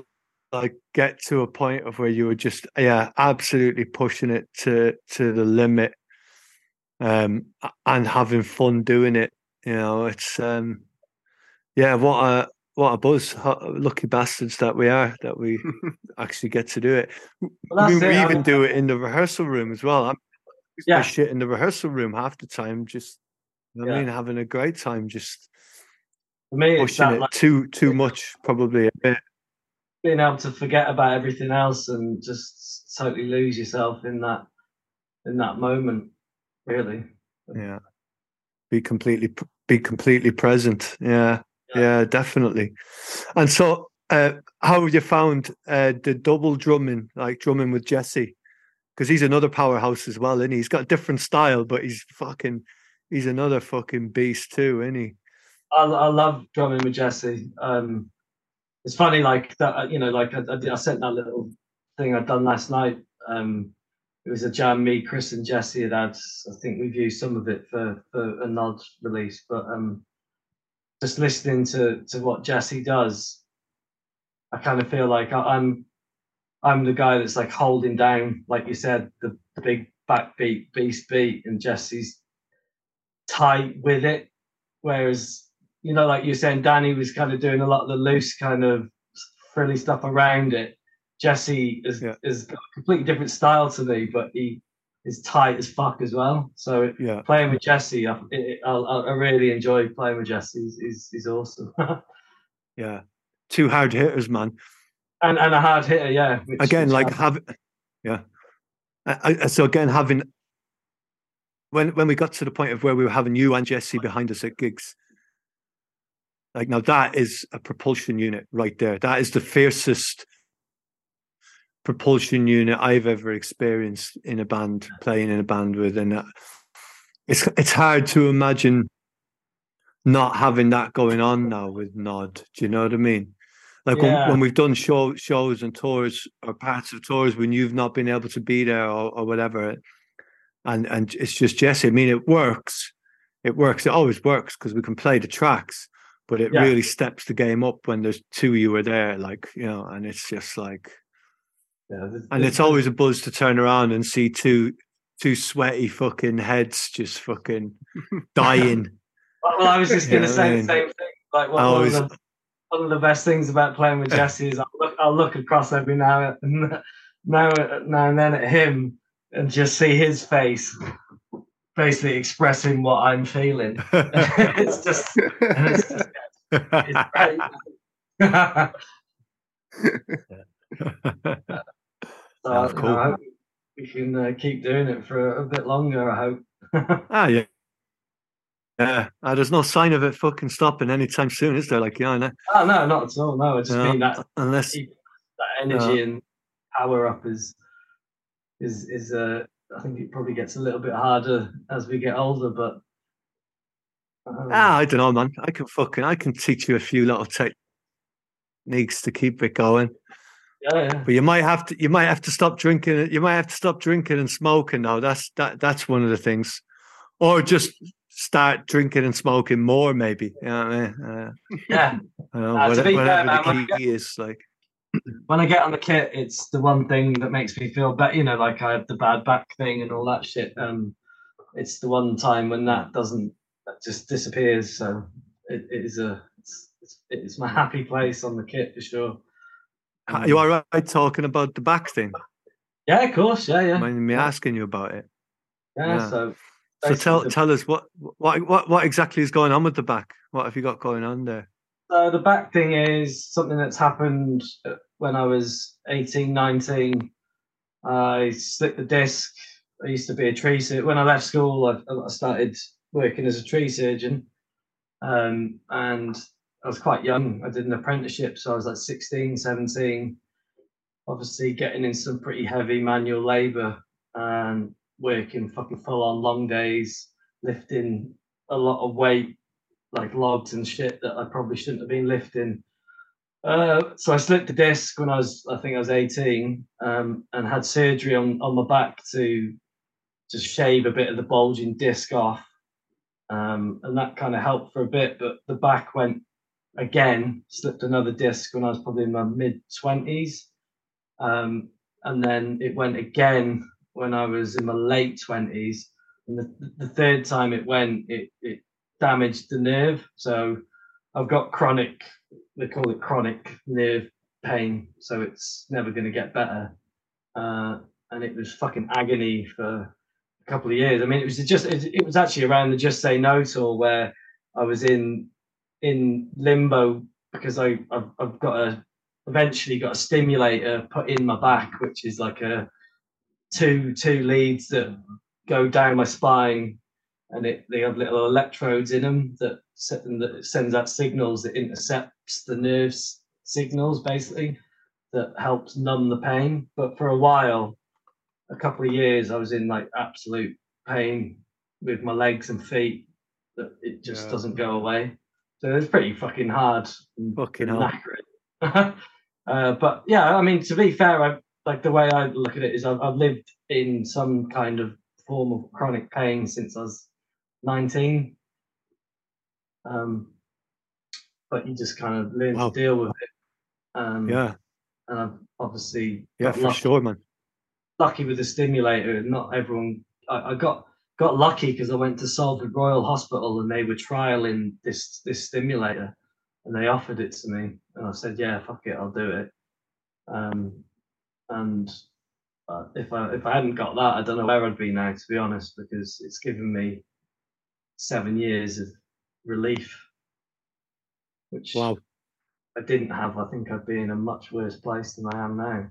like get to a point of where you were just yeah absolutely pushing it to to the limit um and having fun doing it you know it's um yeah what a what a buzz lucky bastards that we are that we actually get to do it Well, I mean, we it, even do it in the rehearsal room as well I'm Yeah. yeah. shit in the rehearsal room half the time just you know what I mean having a great time just For me, it's that it like, too too much probably a bit. Being able to forget about everything else and just totally lose yourself in that in that moment. Really. yeah. Be completely be completely present. Yeah. Yeah. yeah, definitely. And so uh how have you found uh the double drumming like drumming with jesse? Because he's another powerhouse as well isn't he? He's got a different style but he's fucking he's another fucking beast too isn't he I, I love drumming with Jesse. Um, it's funny, like that. You know, like I, I, I sent that little thing I'd done last night. Um, it was a jam me, Chris, and Jesse had had. I think we've used some of it for for a Gnod release, but um, just listening to to what Jesse does, I kind of feel like I, I'm I'm the guy that's like holding down, like you said, the, the big backbeat beast beat, and Jesse's tight with it. Whereas, you know, like you're saying, Danny was kind of doing a lot of the loose kind of frilly stuff around it. Jesse is Yeah. is a completely different style to me, but he is tight as fuck as well. So yeah playing with Jesse, I, it, I, I really enjoy playing with Jesse. He's, he's, he's awesome. yeah two hard hitters man and and a hard hitter, yeah. which- again which like have yeah I, so again having when when we got to the point of where we were having you and jesse behind us at gigs like now that is a propulsion unit right there. That is the fiercest propulsion unit i've ever experienced in a band playing in a band with. And uh, it's it's hard to imagine not having that going on now with Gnod. Do you know what i mean? Like Yeah. when, when we've done show, shows and tours or parts of tours when you've not been able to be there or, or whatever and and it's just jesse. I mean it works. It works. It always works because we can play the tracks but it Yeah. really steps the game up when there's two of you are there like you know and it's just like yeah, the- and the- it's always a buzz to turn around and see two two sweaty fucking heads just fucking dying Well, I was just going to I say mean, the same thing. Like one, one of the one of the best things about playing with Jesse is I'll look, I'll look across every now and now, now and then at him and just see his face, basically expressing what I'm feeling. it's just, it's just it's great. so, That's you know. I hope we can uh, keep doing it for a, bit longer. I hope. ah, yeah. Yeah, uh, there's no sign of it fucking stopping anytime soon, is there? Like, you know, no- oh no, not at all. No, I just No, mean that unless that energy and power up is is is uh I think it probably gets a little bit harder as we get older, but um, ah, I don't know, man. I can fucking I can teach you a few little techniques to keep it going. yeah, yeah. But you might have to you might have to stop drinking. You might have to stop drinking and smoking now. That's that that's one of the things. Or just start drinking and smoking more, maybe. You know what I mean? Uh, yeah. I know, Uh, whatever, fair, the key is, like When I get on the kit, it's the one thing that makes me feel better. You know, like I have the bad back thing and all that shit. Um, it's the one time when that doesn't that just disappears. So it, it is a it's, it's, my happy place on the kit for sure. You are you all right talking about the back thing? Yeah, of course. Yeah, yeah. Mind me asking you about it. yeah, yeah. So So tell tell us what what what what exactly is going on with the back? What have you got going on there? The back thing is something that's happened uh, when I was 18, 19. I slipped the disc. I used to be a tree surgeon. When I left school, I, I started working as a tree surgeon. Um, and I was quite young. I did an apprenticeship, so I was like 16, 17. Obviously, getting in some pretty heavy manual labor and working fucking full on long days, lifting a lot of weight like logs and shit that I probably shouldn't have been lifting. Uh, so I slipped the disc when I was, I think I was 18, um, and had surgery on, on my back to just shave a bit of the bulging disc off. Um, and that kind of helped for a bit, but the back went again, slipped another disc when I was probably in my mid 20s. Um, and then it went again when I was in my late 20s. And the, the third time it went, it, it damaged the nerve. So I've got chronic, they call it chronic nerve pain. So it's never going to get better. Uh, and it was fucking agony for a couple of years. I mean, it was just, it, it was actually around the Just Say No tour where I was in, in limbo because I, I've, I've got a, eventually got a stimulator put in my back, which is like a two, two leads that go down my spine and it they have little electrodes in them that set them that sends out signals that intercepts the nerves signals basically that helps numb the pain. But for a while, a couple of years, I was in like absolute pain with my legs and feet that it just Yeah. doesn't go away. So it's pretty fucking hard. and Fucking hell. knackering. uh, but yeah, I mean, to be fair, I like the way I look at it is I've, I've lived in some kind of form of chronic pain since I was 19. Um, but you just kind of learn Wow. to deal with it. Um, Yeah, And I've obviously yeah, for lucky, sure, man. lucky with the stimulator. Not everyone, I, I got got lucky because I went to Salford Royal Hospital and they were trialing this this stimulator and they offered it to me and I said, yeah, fuck it, I'll do it. Um, and uh, if I if I hadn't got that, I don't know where I'd be now, to be honest, because it's given me seven years of relief, which Wow. I didn't have. I think I'd be in a much worse place than I am now.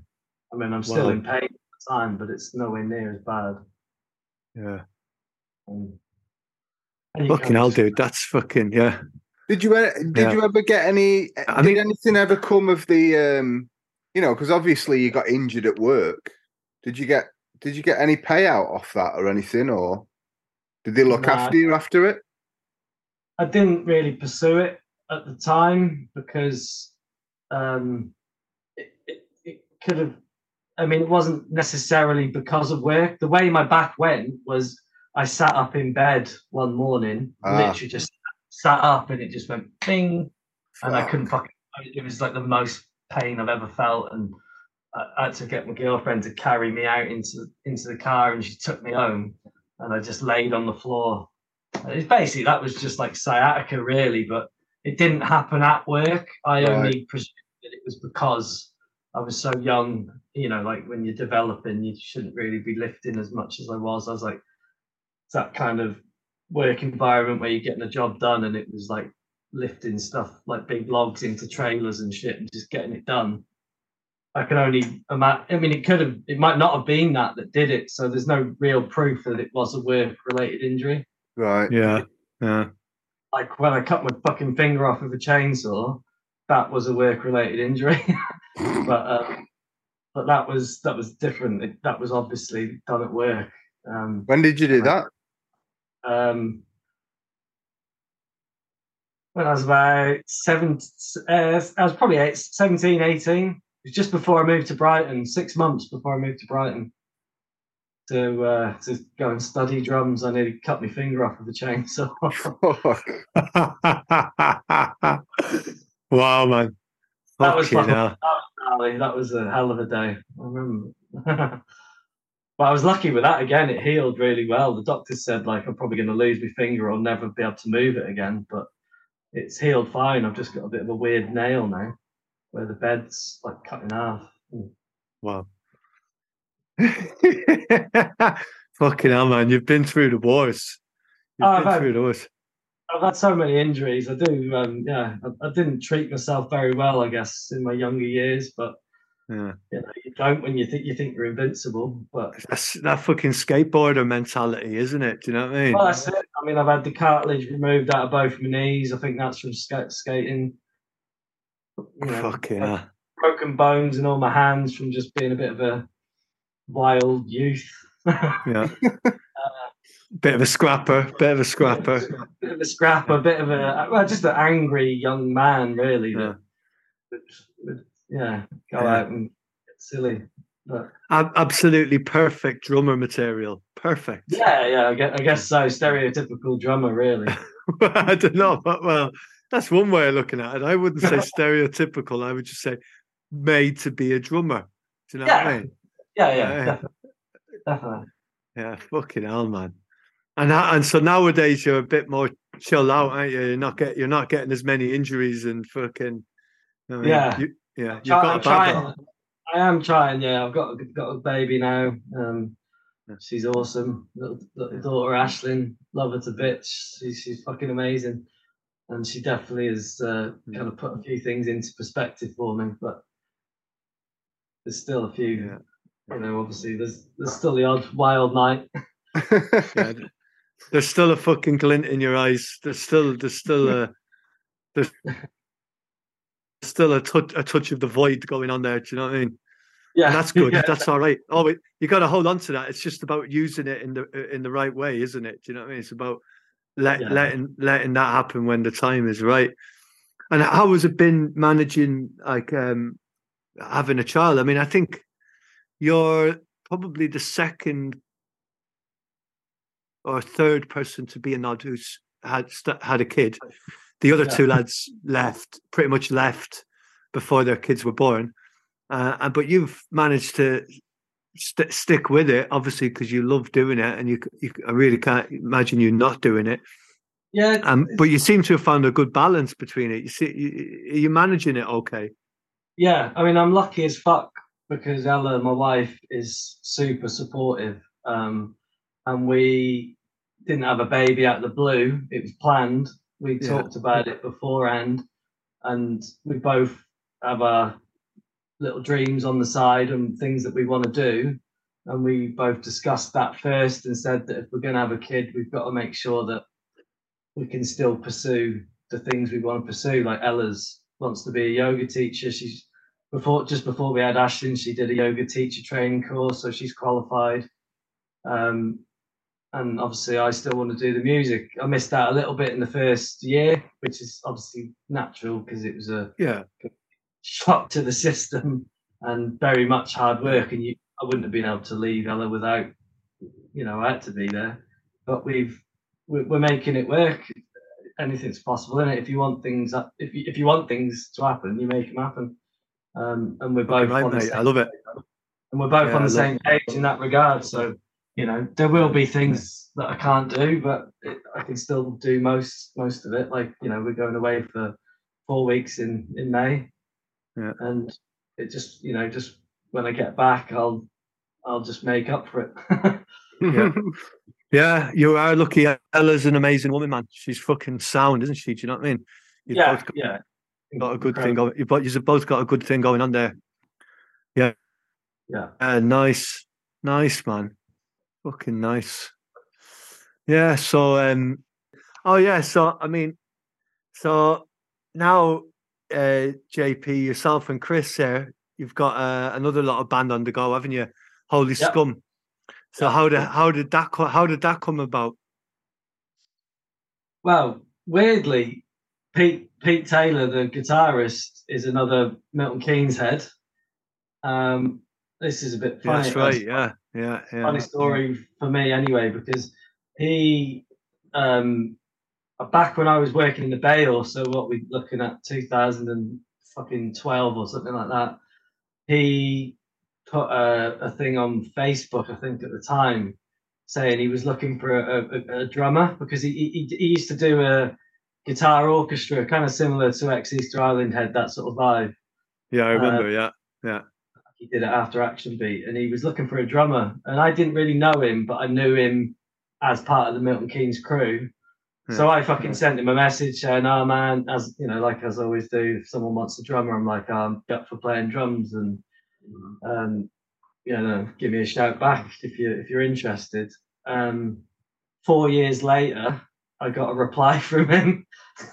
I mean, I'm still Wow. in pain at the time, but it's nowhere near as bad. Yeah. Um, and Fucking kind of hell, just- dude. That's fucking yeah. Did you e- did Yeah. you ever get any? I did mean- anything ever come of the? um You know, because obviously you got injured at work. Did you get Did you get any payout off that or anything, or did they look Nah. after you after it? I didn't really pursue it at the time because um, it, it, it could have. I mean, it wasn't necessarily because of work. The way my back went was I sat up in bed one morning, Ah. literally just sat up, and it just went bing, and I couldn't fucking. It was like the most pain I've ever felt, and I, I had to get my girlfriend to carry me out into into the car, and she took me home, and I just laid on the floor. It's basically that was just like sciatica, really, but it didn't happen at work. I Right. only presumed that it was because I was so young. You know, like when you're developing, you shouldn't really be lifting as much as I was. I was like, it's that kind of work environment where you're getting a job done, and it was like lifting stuff like big logs into trailers and shit, and just getting it done. I can only imagine. I mean, it could have. It might not have been that that did it. So there's no real proof that it was a work-related injury Right. Yeah. Yeah. like when I cut my fucking finger off with a chainsaw, that was a work related injury. but um, but that was that was different. It, that was obviously done at work. Um, When did you do that? um, when I was about seven, uh, I was probably eight, 17, 18. It was just before I moved to Brighton, six months before I moved to Brighton to uh, to go and study drums. I nearly cut my finger off with a chainsaw. wow, man. That was hell. That was a hell of a day. I remember. but I was lucky with that again. It healed really well. The doctor said like I'm probably going to lose my finger or never be able to move it again, but it's healed fine. I've just got a bit of a weird nail now, where the bed's like cut in half. Wow. Fucking hell, man. You've been through the wars. You've Oh, I've been had- through the wars. I've had so many injuries. I do. Um, yeah, I, I didn't treat myself very well, I guess, in my younger years. But Yeah. you know, you don't when you think you think you're invincible. But That's that fucking skateboarder mentality, isn't it? Do you know what I mean? Well, that's it. I mean, I've had the cartilage removed out of both my knees. I think that's from ska- skating. You know, Fucking uh, I've broken bones in all my hands from just being a bit of a wild youth. Yeah. Uh, bit of a scrapper, bit of a scrapper. bit of a scrapper, bit of a well, just an angry young man, really. Yeah. That, that yeah, go Yeah. out and get silly. But absolutely perfect drummer material. Perfect. yeah, yeah, I guess, I guess so. Stereotypical drummer, really. I don't know, but well, that's one way of looking at it. I wouldn't say stereotypical. I would just say made to be a drummer. Do you know what I Yeah. mean? Yeah, yeah, Yeah. definitely. definitely. Yeah, fucking hell, man. And and so nowadays you're a bit more chill out, aren't you? You're not get you're not getting as many injuries and fucking. I mean, Yeah. you, yeah. You've got I'm a trying. I am trying. Yeah, I've got got a baby now. Um, she's awesome. Little, little daughter Ashlyn, love her to bits. She's she's fucking amazing, and she definitely has uh, Yeah. kind of put a few things into perspective for me. But there's still a few. Yeah. You know, obviously, there's there's still the odd wild night. Yeah, there's still a fucking glint in your eyes. There's still there's still a there's still a touch a touch of the void going on there. Do you know what I mean? Yeah, And that's good. Yeah. That's all right. Oh, it, you got to hold on to that. It's just about using it in the in the right way, isn't it? Do you know what I mean? It's about let, Yeah. letting letting that happen when the time is right. And how has it been managing like um having a child? I mean, I think you're probably the second or third person to be a Gnod who's had st- had a kid. The other Yeah. two lads left, pretty much left before their kids were born. Uh, and- but you've managed to st- stick with it, obviously, because you love doing it, and you, you I really can't imagine you not doing it. yeah, Um, but you seem to have found a good balance between it. You see, you, you're managing it okay. Yeah, I mean, I'm lucky as fuck because Ella, my wife, is super supportive. Um, and we didn't have a baby out of the blue. It was planned. We Yeah. talked about it beforehand, and we both have our little dreams on the side and things that we want to do. And we both discussed that first and said that if we're going to have a kid, we've got to make sure that we can still pursue the things we want to pursue. Like Ella's wants to be a yoga teacher. She's before just before we had Ashlyn, she did a yoga teacher training course, so she's qualified. Um, and obviously, I still want to do the music. I missed out a little bit in the first year, which is obviously natural because it was a Yeah, shock to the system and very much hard work. And you, I wouldn't have been able to leave Ella without, you know, I had to be there. But we've we're, making it work. Anything's possible, is it? If you want things, up- if you, if you want things to happen, you make them happen. Um, and we're both right, on the mate. same, I love it. and we're both Yeah, on the same page in that regard. So, you know, there will be things that I can't do, but it, I can still do most most of it. Like you know, we're going away for four weeks in in May, Yeah. and it just you know just when I get back, I'll I'll just make up for it. Yeah. Yeah, you are lucky. Ella's an amazing woman, man. She's fucking sound, isn't she? Do you know what I mean? You've yeah, both got, yeah. got a good thing going. You've both, you've both got a good thing going on there. Yeah. Yeah. Uh, nice, nice, man. Fucking nice. Yeah. So, um, oh yeah. So, I mean, so now, uh, JP, yourself and Chris, there, you've got uh, another lot of band on the go, haven't you? Holy Yep. Scum. So Yep. how did how did that co- how did that come about? Well, weirdly, Pete Pete Taylor, the guitarist, is another Milton Keynes head. Um, this is a bit funny. that's right. Yeah, yeah, yeah. funny story for me anyway because he um back when I was working in the Bale, so what we're looking at 2000 and fucking 12 or something like that. He put a, a thing on Facebook, I think at the time, saying he was looking for a, a, a drummer because he, he he used to do a guitar orchestra, kind of similar to ex Easter Island Head, that sort of vibe Yeah, I uh, remember. yeah, he did it after Action Beat, and he was looking for a drummer. And I didn't really know him, but I knew him as part of the Milton Keynes crew. So I fucking sent him a message saying, "Oh man, as you know, like as I always do, if someone wants a drummer, I'm like, I'm up for playing drums, and um, you know, give me a shout back if you if you're interested." Um, four years later, I got a reply from him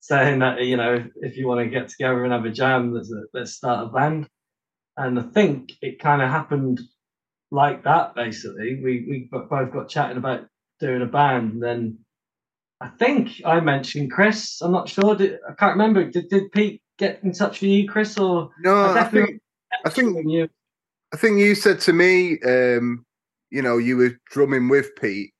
saying that you know if you want to get together and have a jam let's let's start a band. And i think it kind of happened like that basically. We we both got chatting about doing a band and then i think i mentioned chris. I'm not sure did, i can't remember did, did pete get in touch with you chris or? No, I definitely think I think you. I think you said to me, um, you know, you were drumming with Pete,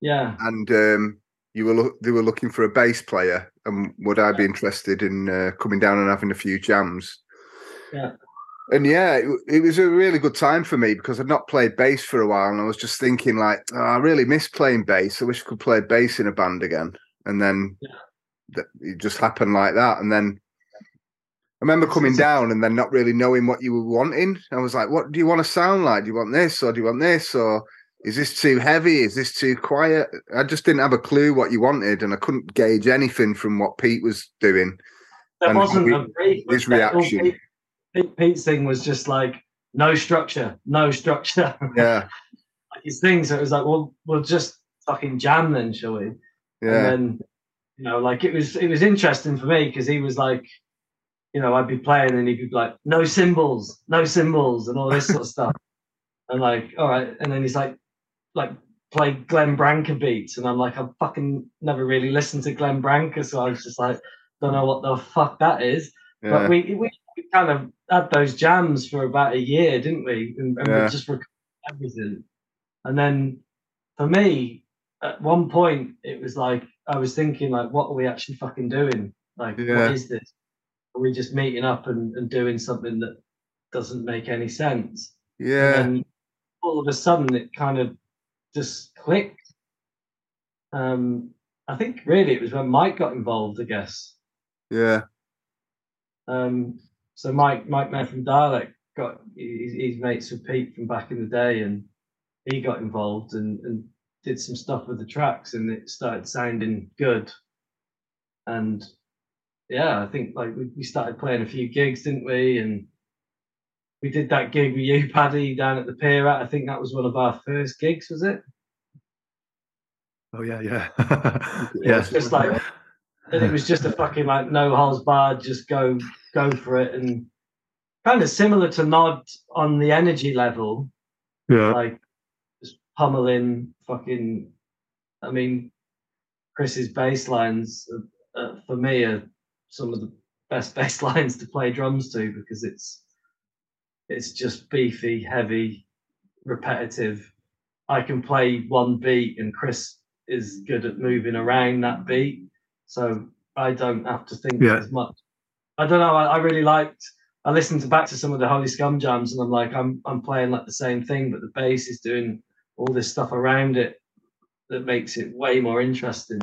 yeah. And um, you were look, they were looking for a bass player, and would I be interested in uh, coming down and having a few jams? Yeah. And yeah, it, it was a really good time for me because I'd not played bass for a while, and I was just thinking like, oh, I really miss playing bass. I wish I could play bass in a band again. And then Yeah. it just happened like that. And then I remember coming down and then not really knowing what you were wanting. I was like, what do you want to sound like? Do you want this or do you want this? Or is this too heavy? Is this too quiet? I just didn't have a clue what you wanted and I couldn't gauge anything from what Pete was doing. there And wasn't a brief his reaction. Pete, Pete, pete's thing was just like no structure no structure Yeah. like his thing. So it was like, well, we'll just fucking jam then, shall we? And Yeah. then, you know, like it was it was interesting for me because he was like, you know, I'd be playing and he'd be like, no cymbals, no cymbals, and all this sort of stuff. And like, all right, and then he's like, like play Glenn Branca beats, and I'm like, I've fucking never really listened to Glenn Branca, so I was just like, don't know what the fuck that is. yeah. But we we kind of had those jams for about a year, didn't we? And, and Yeah. we just recorded everything. And then for me, at one point, it was like I was thinking, like, what are we actually fucking doing? Like, Yeah. what is this? Are we just meeting up and, and doing something that doesn't make any sense? yeah. And then all of a sudden, it kind of just clicked. Um, I think really it was when Mike got involved, I guess. Yeah. Um, so Mike Mike May from Dialect got his, he's mates with Pete from back in the day, and he got involved and, and did some stuff with the tracks, and it started sounding good. And yeah, I think like we, we started playing a few gigs, didn't we? And we did that gig with you, Paddy, down at the pier. I think that was one of our first gigs, was it? Oh yeah, yeah, It was just like and it was just a fucking like no holes barred, just go go for it, and kind of similar to Gnod on the energy level, yeah, like just pummeling fucking. I mean, Chris's bass lines uh, uh, for me are some of the best bass lines to play drums to because it's it's just beefy, heavy, repetitive. I can play one beat, and Chris is good at moving around that beat, so I don't have to think Yeah. as much. I don't know. I, I really liked. I listened to back to some of the Holy Scum jams, and I'm like, I'm I'm playing like the same thing, but the bass is doing all this stuff around it. that makes it way more interesting.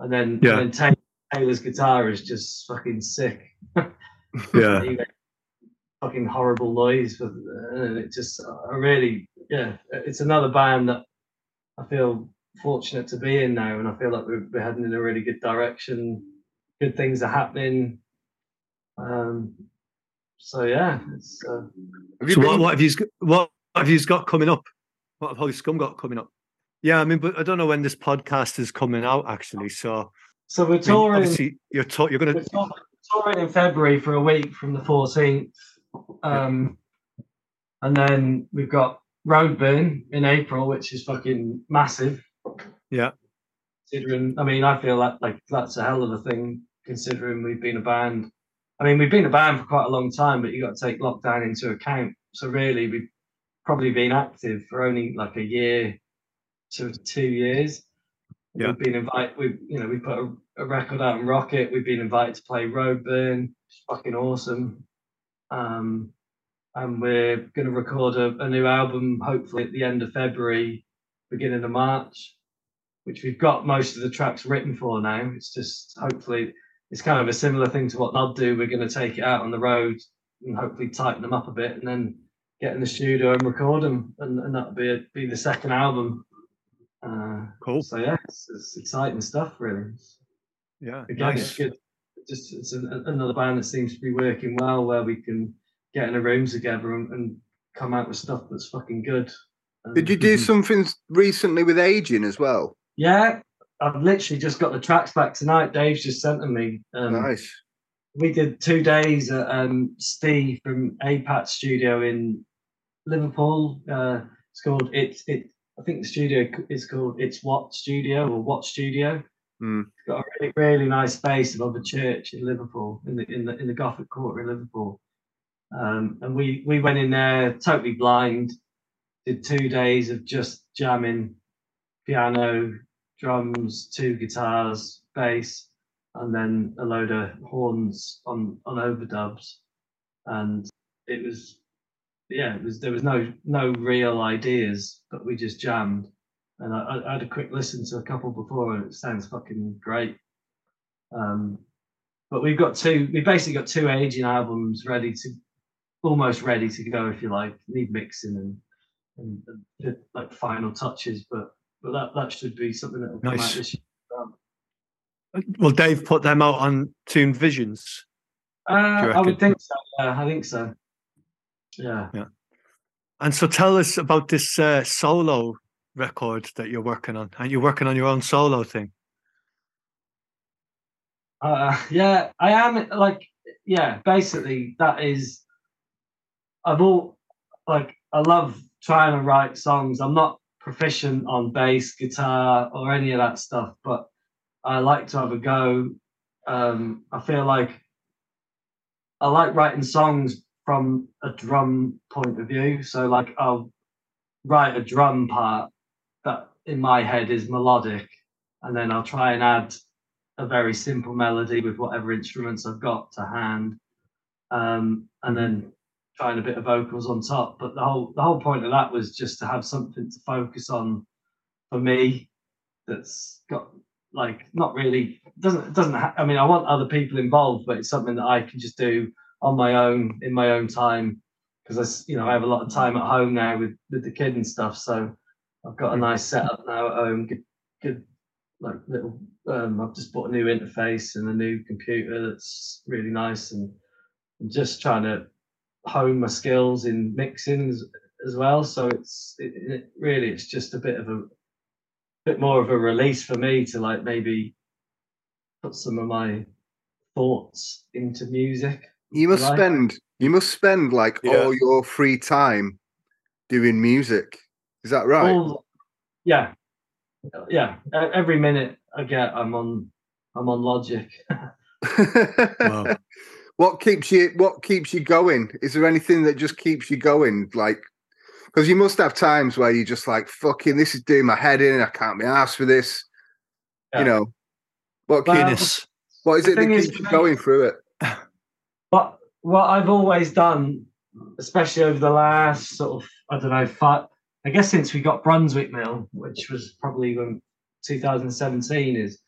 And then, Yeah. and then Taylor's guitar is just fucking sick. Yeah. Fucking horrible noise with, uh, and it just I really yeah it's another band that I feel fortunate to be in now and I feel like we're, we're heading in a really good direction good things are happening um so yeah it's uh, Have you So what, been- what have you what have you got coming up? What have Holy Scum got coming up? Yeah, I mean, but I don't know when this podcast is coming out actually. So so we're I mean, touring obviously you're ta- you're gonna touring, touring in February for a week from the 14th um and then we've got Roadburn in April which is fucking massive yeah considering I mean I feel that like that's a hell of a thing considering we've been a band I mean we've been a band for quite a long time but you got to take lockdown into account so really we've probably been active for only like a year to two years Yeah. we've been invited we've you know we put a, a record out in Rocket we've been invited to play Roadburn it's fucking awesome um and we're going to record a, a new album hopefully at the end of February beginning of March which we've got most of the tracks written for now. It's just hopefully it's kind of a similar thing to what Gnod do. We're going to take it out on the road and hopefully tighten them up a bit, and then get in the studio and record them, and, and that'll be a, be the second album. Uh, cool. so yeah, it's, it's exciting stuff, really. Yeah, Again, nice. it's good. Just it's an, another band that seems to be working well, where we can get in a room together and, and come out with stuff that's fucking good. Did you do something recently with aging as well? Yeah, I've literally just got the tracks back tonight. Dave's just sent them me. Um, nice. We did two days at um, Steve from APAT Studio in Liverpool. Uh, it's called it's it. I think the studio is called It's What Studio or What Studio. Hmm. It's got a really, really nice space above a church in Liverpool, in the in the in the Gothic Quarter in Liverpool. Um, and we we went in there totally blind. Did two days of just jamming, piano, drums, two guitars, bass, and then a load of horns on on overdubs. And it was, yeah, it was there was no no real ideas, but we just jammed. And I, I- had a quick listen to a couple before, and it sounds fucking great. Um, but we've got two. We basically got two aging albums ready to, almost ready to go, if you like. Need mixing and and, and like final touches, but but that that should be something that will come Nice. out this year. Well, Dave put them out on Tombed Visions. Uh, I would think so. Yeah, I think so. Yeah. And so tell us about this uh, solo record that you're working on. And you're working on your own solo thing. Uh, yeah, I am like, yeah, basically that is, I've all, like, I love trying to write songs. I'm not proficient on bass, guitar, or any of that stuff, but I like to have a go. Um, I feel like I like writing songs from a drum point of view. So, like, I'll write a drum part that in my head is melodic, and then I'll try and add a very simple melody with whatever instruments I've got to hand, um, and then trying a bit of vocals on top. But the whole the whole point of that was just to have something to focus on for me. That's got like not really doesn't doesn't. Ha- I mean, I want other people involved, but it's something that I can just do on my own in my own time because I you know I have a lot of time at home now with with the kid and stuff. So I've got a nice setup now at home. Good, good like little um, I've just bought a new interface and a new computer that's really nice and I'm just trying to hone my skills in mixing as, as well so it's it, it really it's just a bit of a bit more of a release for me to like maybe put some of my thoughts into music You must Right. spend you must spend like Yeah. all your free time doing music. Is that right? All- yeah yeah every minute I get I'm on I'm on logic Wow. What keeps you what keeps you going? Is there anything that just keeps you going? Like because you must have times where you're just like, fucking this is doing my head in, I can't be asked for this. Yeah. You know. What Well, keep- Guinness. what is it that thing is, keeps you going through it? But what I've always done, especially over the last sort of, I don't know, five, I guess since we got Brunswick Mill, which was probably when 2017 is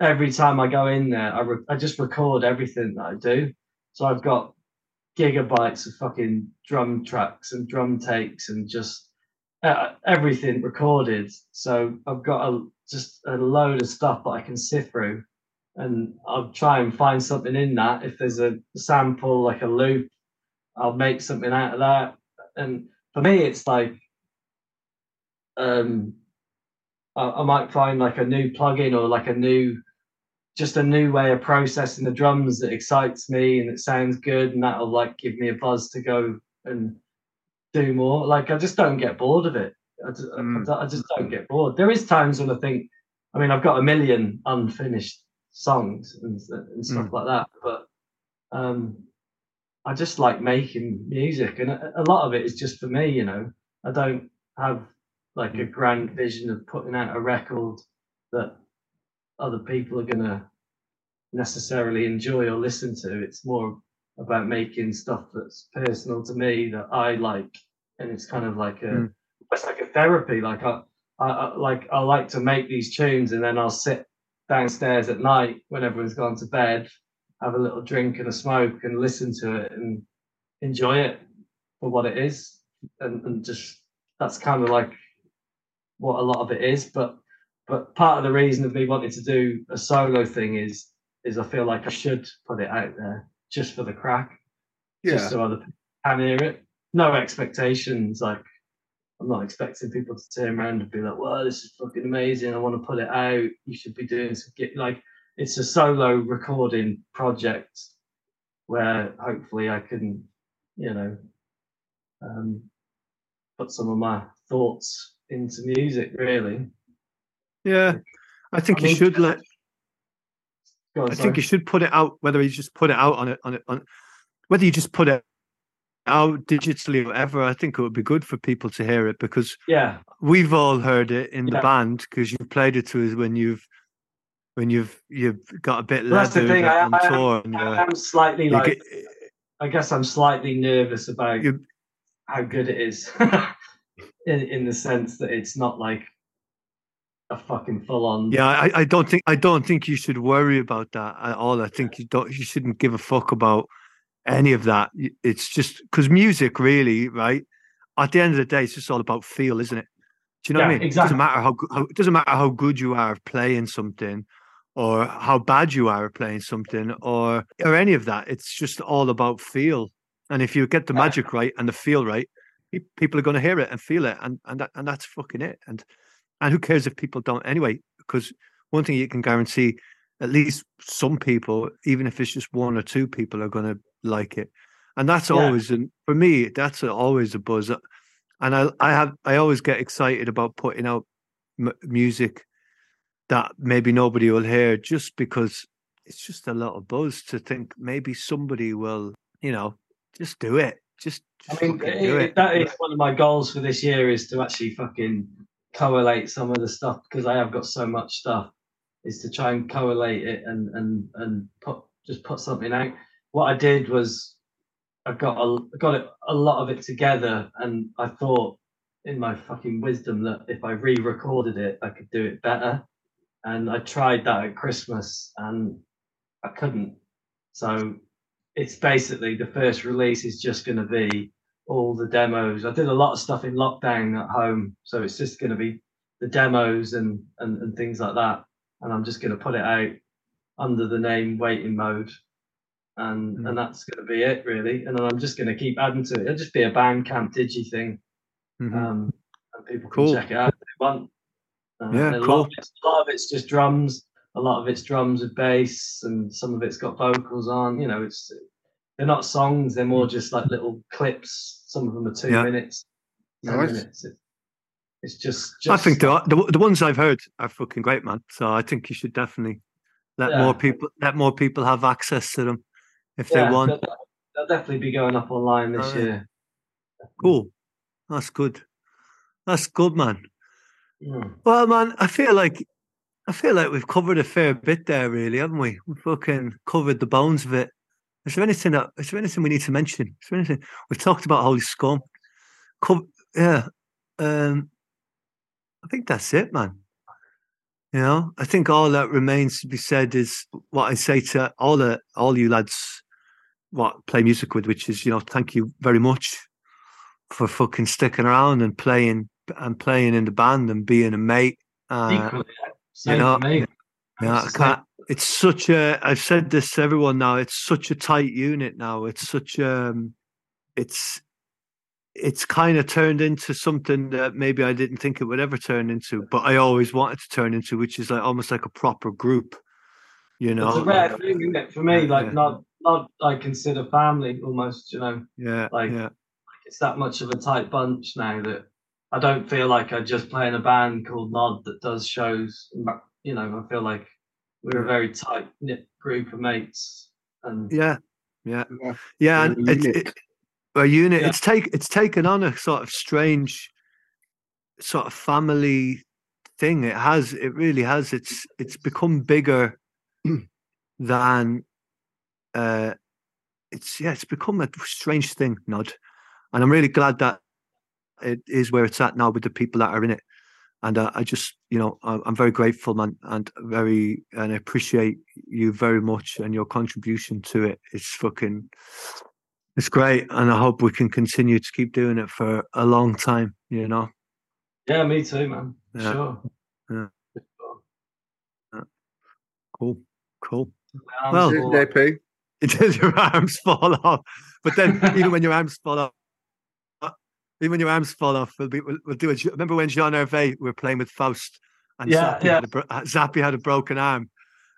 every time I go in there, I, re- I just record everything that I do. So I've got gigabytes of fucking drum tracks and drum takes and just uh, everything recorded. So I've got a, just a load of stuff that I can sift through, and I'll try and find something in that. If there's a sample like a loop, I'll make something out of that. And for me, it's like um, I, I might find like a new plugin or like a new just a new way of processing the drums that excites me and it sounds good and that'll like give me a buzz to go and do more. Like i just don't get bored of it. I just, Mm. I, I just don't get bored. There is times when i think i mean i've got a million unfinished songs and, and stuff like that but um i just like making music and a, a lot of it is just for me you know. I don't have like a grand vision of putting out a record that other people are going to necessarily enjoy or listen to. It's more about making stuff that's personal to me that I like, and it's kind of like a Mm. it's like a therapy. Like I, I, I like I like to make these tunes, and then I'll sit downstairs at night when everyone's gone to bed, have a little drink and a smoke, and listen to it and enjoy it for what it is, and, and just that's kind of like what a lot of it is. But but part of the reason of me wanting to do a solo thing is is I feel like I should put it out there just for the crack, just Yeah. so other people can hear it. No expectations. Like I'm not expecting people to turn around and be like, "Well, this is fucking amazing. I want to put it out. You should be doing some get like." It's a solo recording project where hopefully I can, you know, um, put some of my thoughts into music. Really, Yeah, I think I you mean, should let. On, I think you should put it out. Whether you just put it out on it on it on, whether you just put it out digitally or whatever. I think it would be good for people to hear it because yeah, we've all heard it in the band because you've played it to us when you've when you've you've got a bit Well, that's the thing, I- on I am- tour. and, uh, I'm slightly like. get- I guess I'm slightly nervous about You- how good it is, in in the sense that it's not like a fucking full on. Yeah, I, I don't think I don't think you should worry about that at all. I think you don't you shouldn't give a fuck about any of that. It's just because music, really, right? At the end of the day, it's just all about feel, isn't it? Do you know what I mean? exactly. It doesn't matter how, how it doesn't matter how good you are playing something, or how bad you are at playing something, or or any of that. It's just all about feel. And if you get the Yeah. magic right and the feel right, people are going to hear it and feel it, and and that, and that's fucking it. And and who cares if people don't anyway? Because one thing you can guarantee, at least some people, even if it's just one or two people, are going to like it. And that's Yeah. always, and for me, that's always a buzz. And I, I have, I always get excited about putting out m- music that maybe nobody will hear, just because it's just a little buzz to think maybe somebody will, you know, just do it. Just, I just mean, fucking do it- it. that is one of my goals for this year is to actually fucking collate some of the stuff because I have got so much stuff. Is to try and collate it and and and put just put something out. What I did was I got a got it, a lot of it together, and I thought in my fucking wisdom that if I re-recorded it, I could do it better. And I tried that at Christmas, and I couldn't. So it's basically the first release is just going to be all the demos. I did a lot of stuff in lockdown at home, so it's just going to be the demos and, and and things like that. And I'm just going to put it out under the name Waiting Mode, and Mm. and that's going to be it really. And then I'm just going to keep adding to it. It'll just be a Bandcamp digi thing, Mhm. um, and people can Cool. check it out if they want. Uh, Yeah, and a cool. lot, of it's, a lot of it's just drums. A lot of it's drums with bass, and some of it's got vocals on. You know, it's they're not songs; they're more just like little clips. Some of them are two. Yeah. minutes, ten Nice. minutes. It, it's just, just. I think the, the the ones I've heard are fucking great, man. So I think you should definitely let Yeah. more people let more people have access to them if yeah, they want. They'll, they'll definitely be going up online this Oh, year. Cool, that's good. That's good, man. Mm. Well, man, I feel like I feel like we've covered a fair bit there, really, haven't we? We fucking covered the bones of it. Is there anything that is there anything we need to mention? Is there anything we've talked about Holy Scum? Co- yeah, Um, I think that's it, man. You know, I think all that remains to be said is what I say to all the all you lads what play music with, which is, you know, thank you very much for fucking sticking around and playing and playing in the band and being a mate. Uh, Equally, you know, yeah, I It's can't, it's such a. I've said this to everyone now. It's such a tight unit now. It's such um, it's it's kind of turned into something that maybe I didn't think it would ever turn into, but I always wanted to turn into, which is like almost like a proper group. You know, It's a rare thing, isn't it? For me, like yeah. not not I consider family almost. You know, yeah, like- yeah, it's that much of a tight bunch now that I don't feel like I just play in a band called Gnod that does shows. You know, I feel like we're a very tight knit group of mates, and yeah, yeah, Yeah. And a it's unit. it, a unit. Yeah. It's take it's taken on a sort of strange sort of family thing. It has. It really has. It's it's become bigger than. uh It's yeah. It's become a strange thing, Gnod, and I'm really glad that it is where it's at now with the people that are in it. And uh, I just, you know, I- I'm very grateful, man, and very, and I appreciate you very much and your contribution to it. It's fucking, it's great, and I hope we can continue to keep doing it for a long time. You know, yeah, me too, man. Yeah. Sure. Yeah. For cool, cool. Well- Cheers, fall off. Your arms fall off, but then even when your arms fall off. Even when your arms fall off, we'll be we'll, we'll do it. Remember when Jean Hervé we were playing with Faust and Yeah, Zappi, yeah. Had a uh, had a broken arm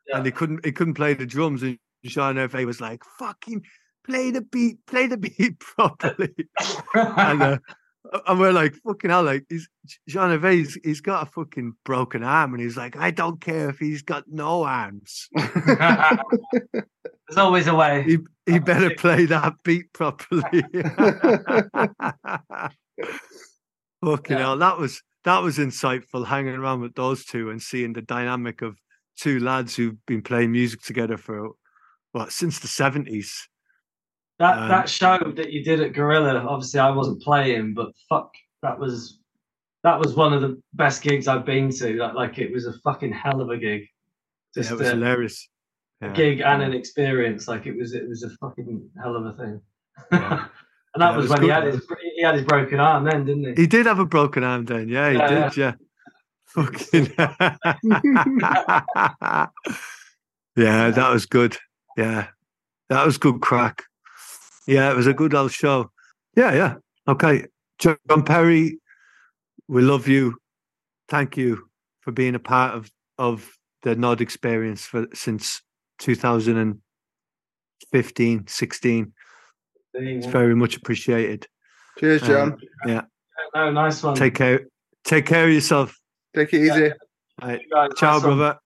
Yeah. and he couldn't he couldn't play the drums and Jean Hervé was like, "Fucking play the beat, play the beat properly." and uh, and we're like, "Fucking hell!" Like he's Jean Hervé, he's, he's got a fucking broken arm, and he's like, "I don't care if he's got no arms. There's always a way. He he better play that beat properly." Fucking Yeah. hell, that was that was insightful hanging around with those two and seeing the dynamic of two lads who've been playing music together for what since the seventies. That Um, that show that you did at Gorilla, obviously I wasn't playing, but fuck, that was that was one of the best gigs I've been to. Like, like it was a fucking hell of a gig. Yeah, it was a, hilarious. a Yeah. gig and an experience. Like it was it was a fucking hell of a thing. Yeah. and that was, was when he had his he had his broken arm then, didn't he? He did have a broken arm then. Yeah, he did. Yeah. Fucking. yeah, that was good. Yeah, that was good crack. Yeah, it was a good old show. Yeah, yeah. Okay, John Perry, we love you. Thank you for being a part of of the Gnod experience for since 2015, 16. It's very much appreciated. Cheers, John. Um, yeah. No, nice one. Take care. Take care of yourself. Take it easy. Right. You Ciao, nice one. brother.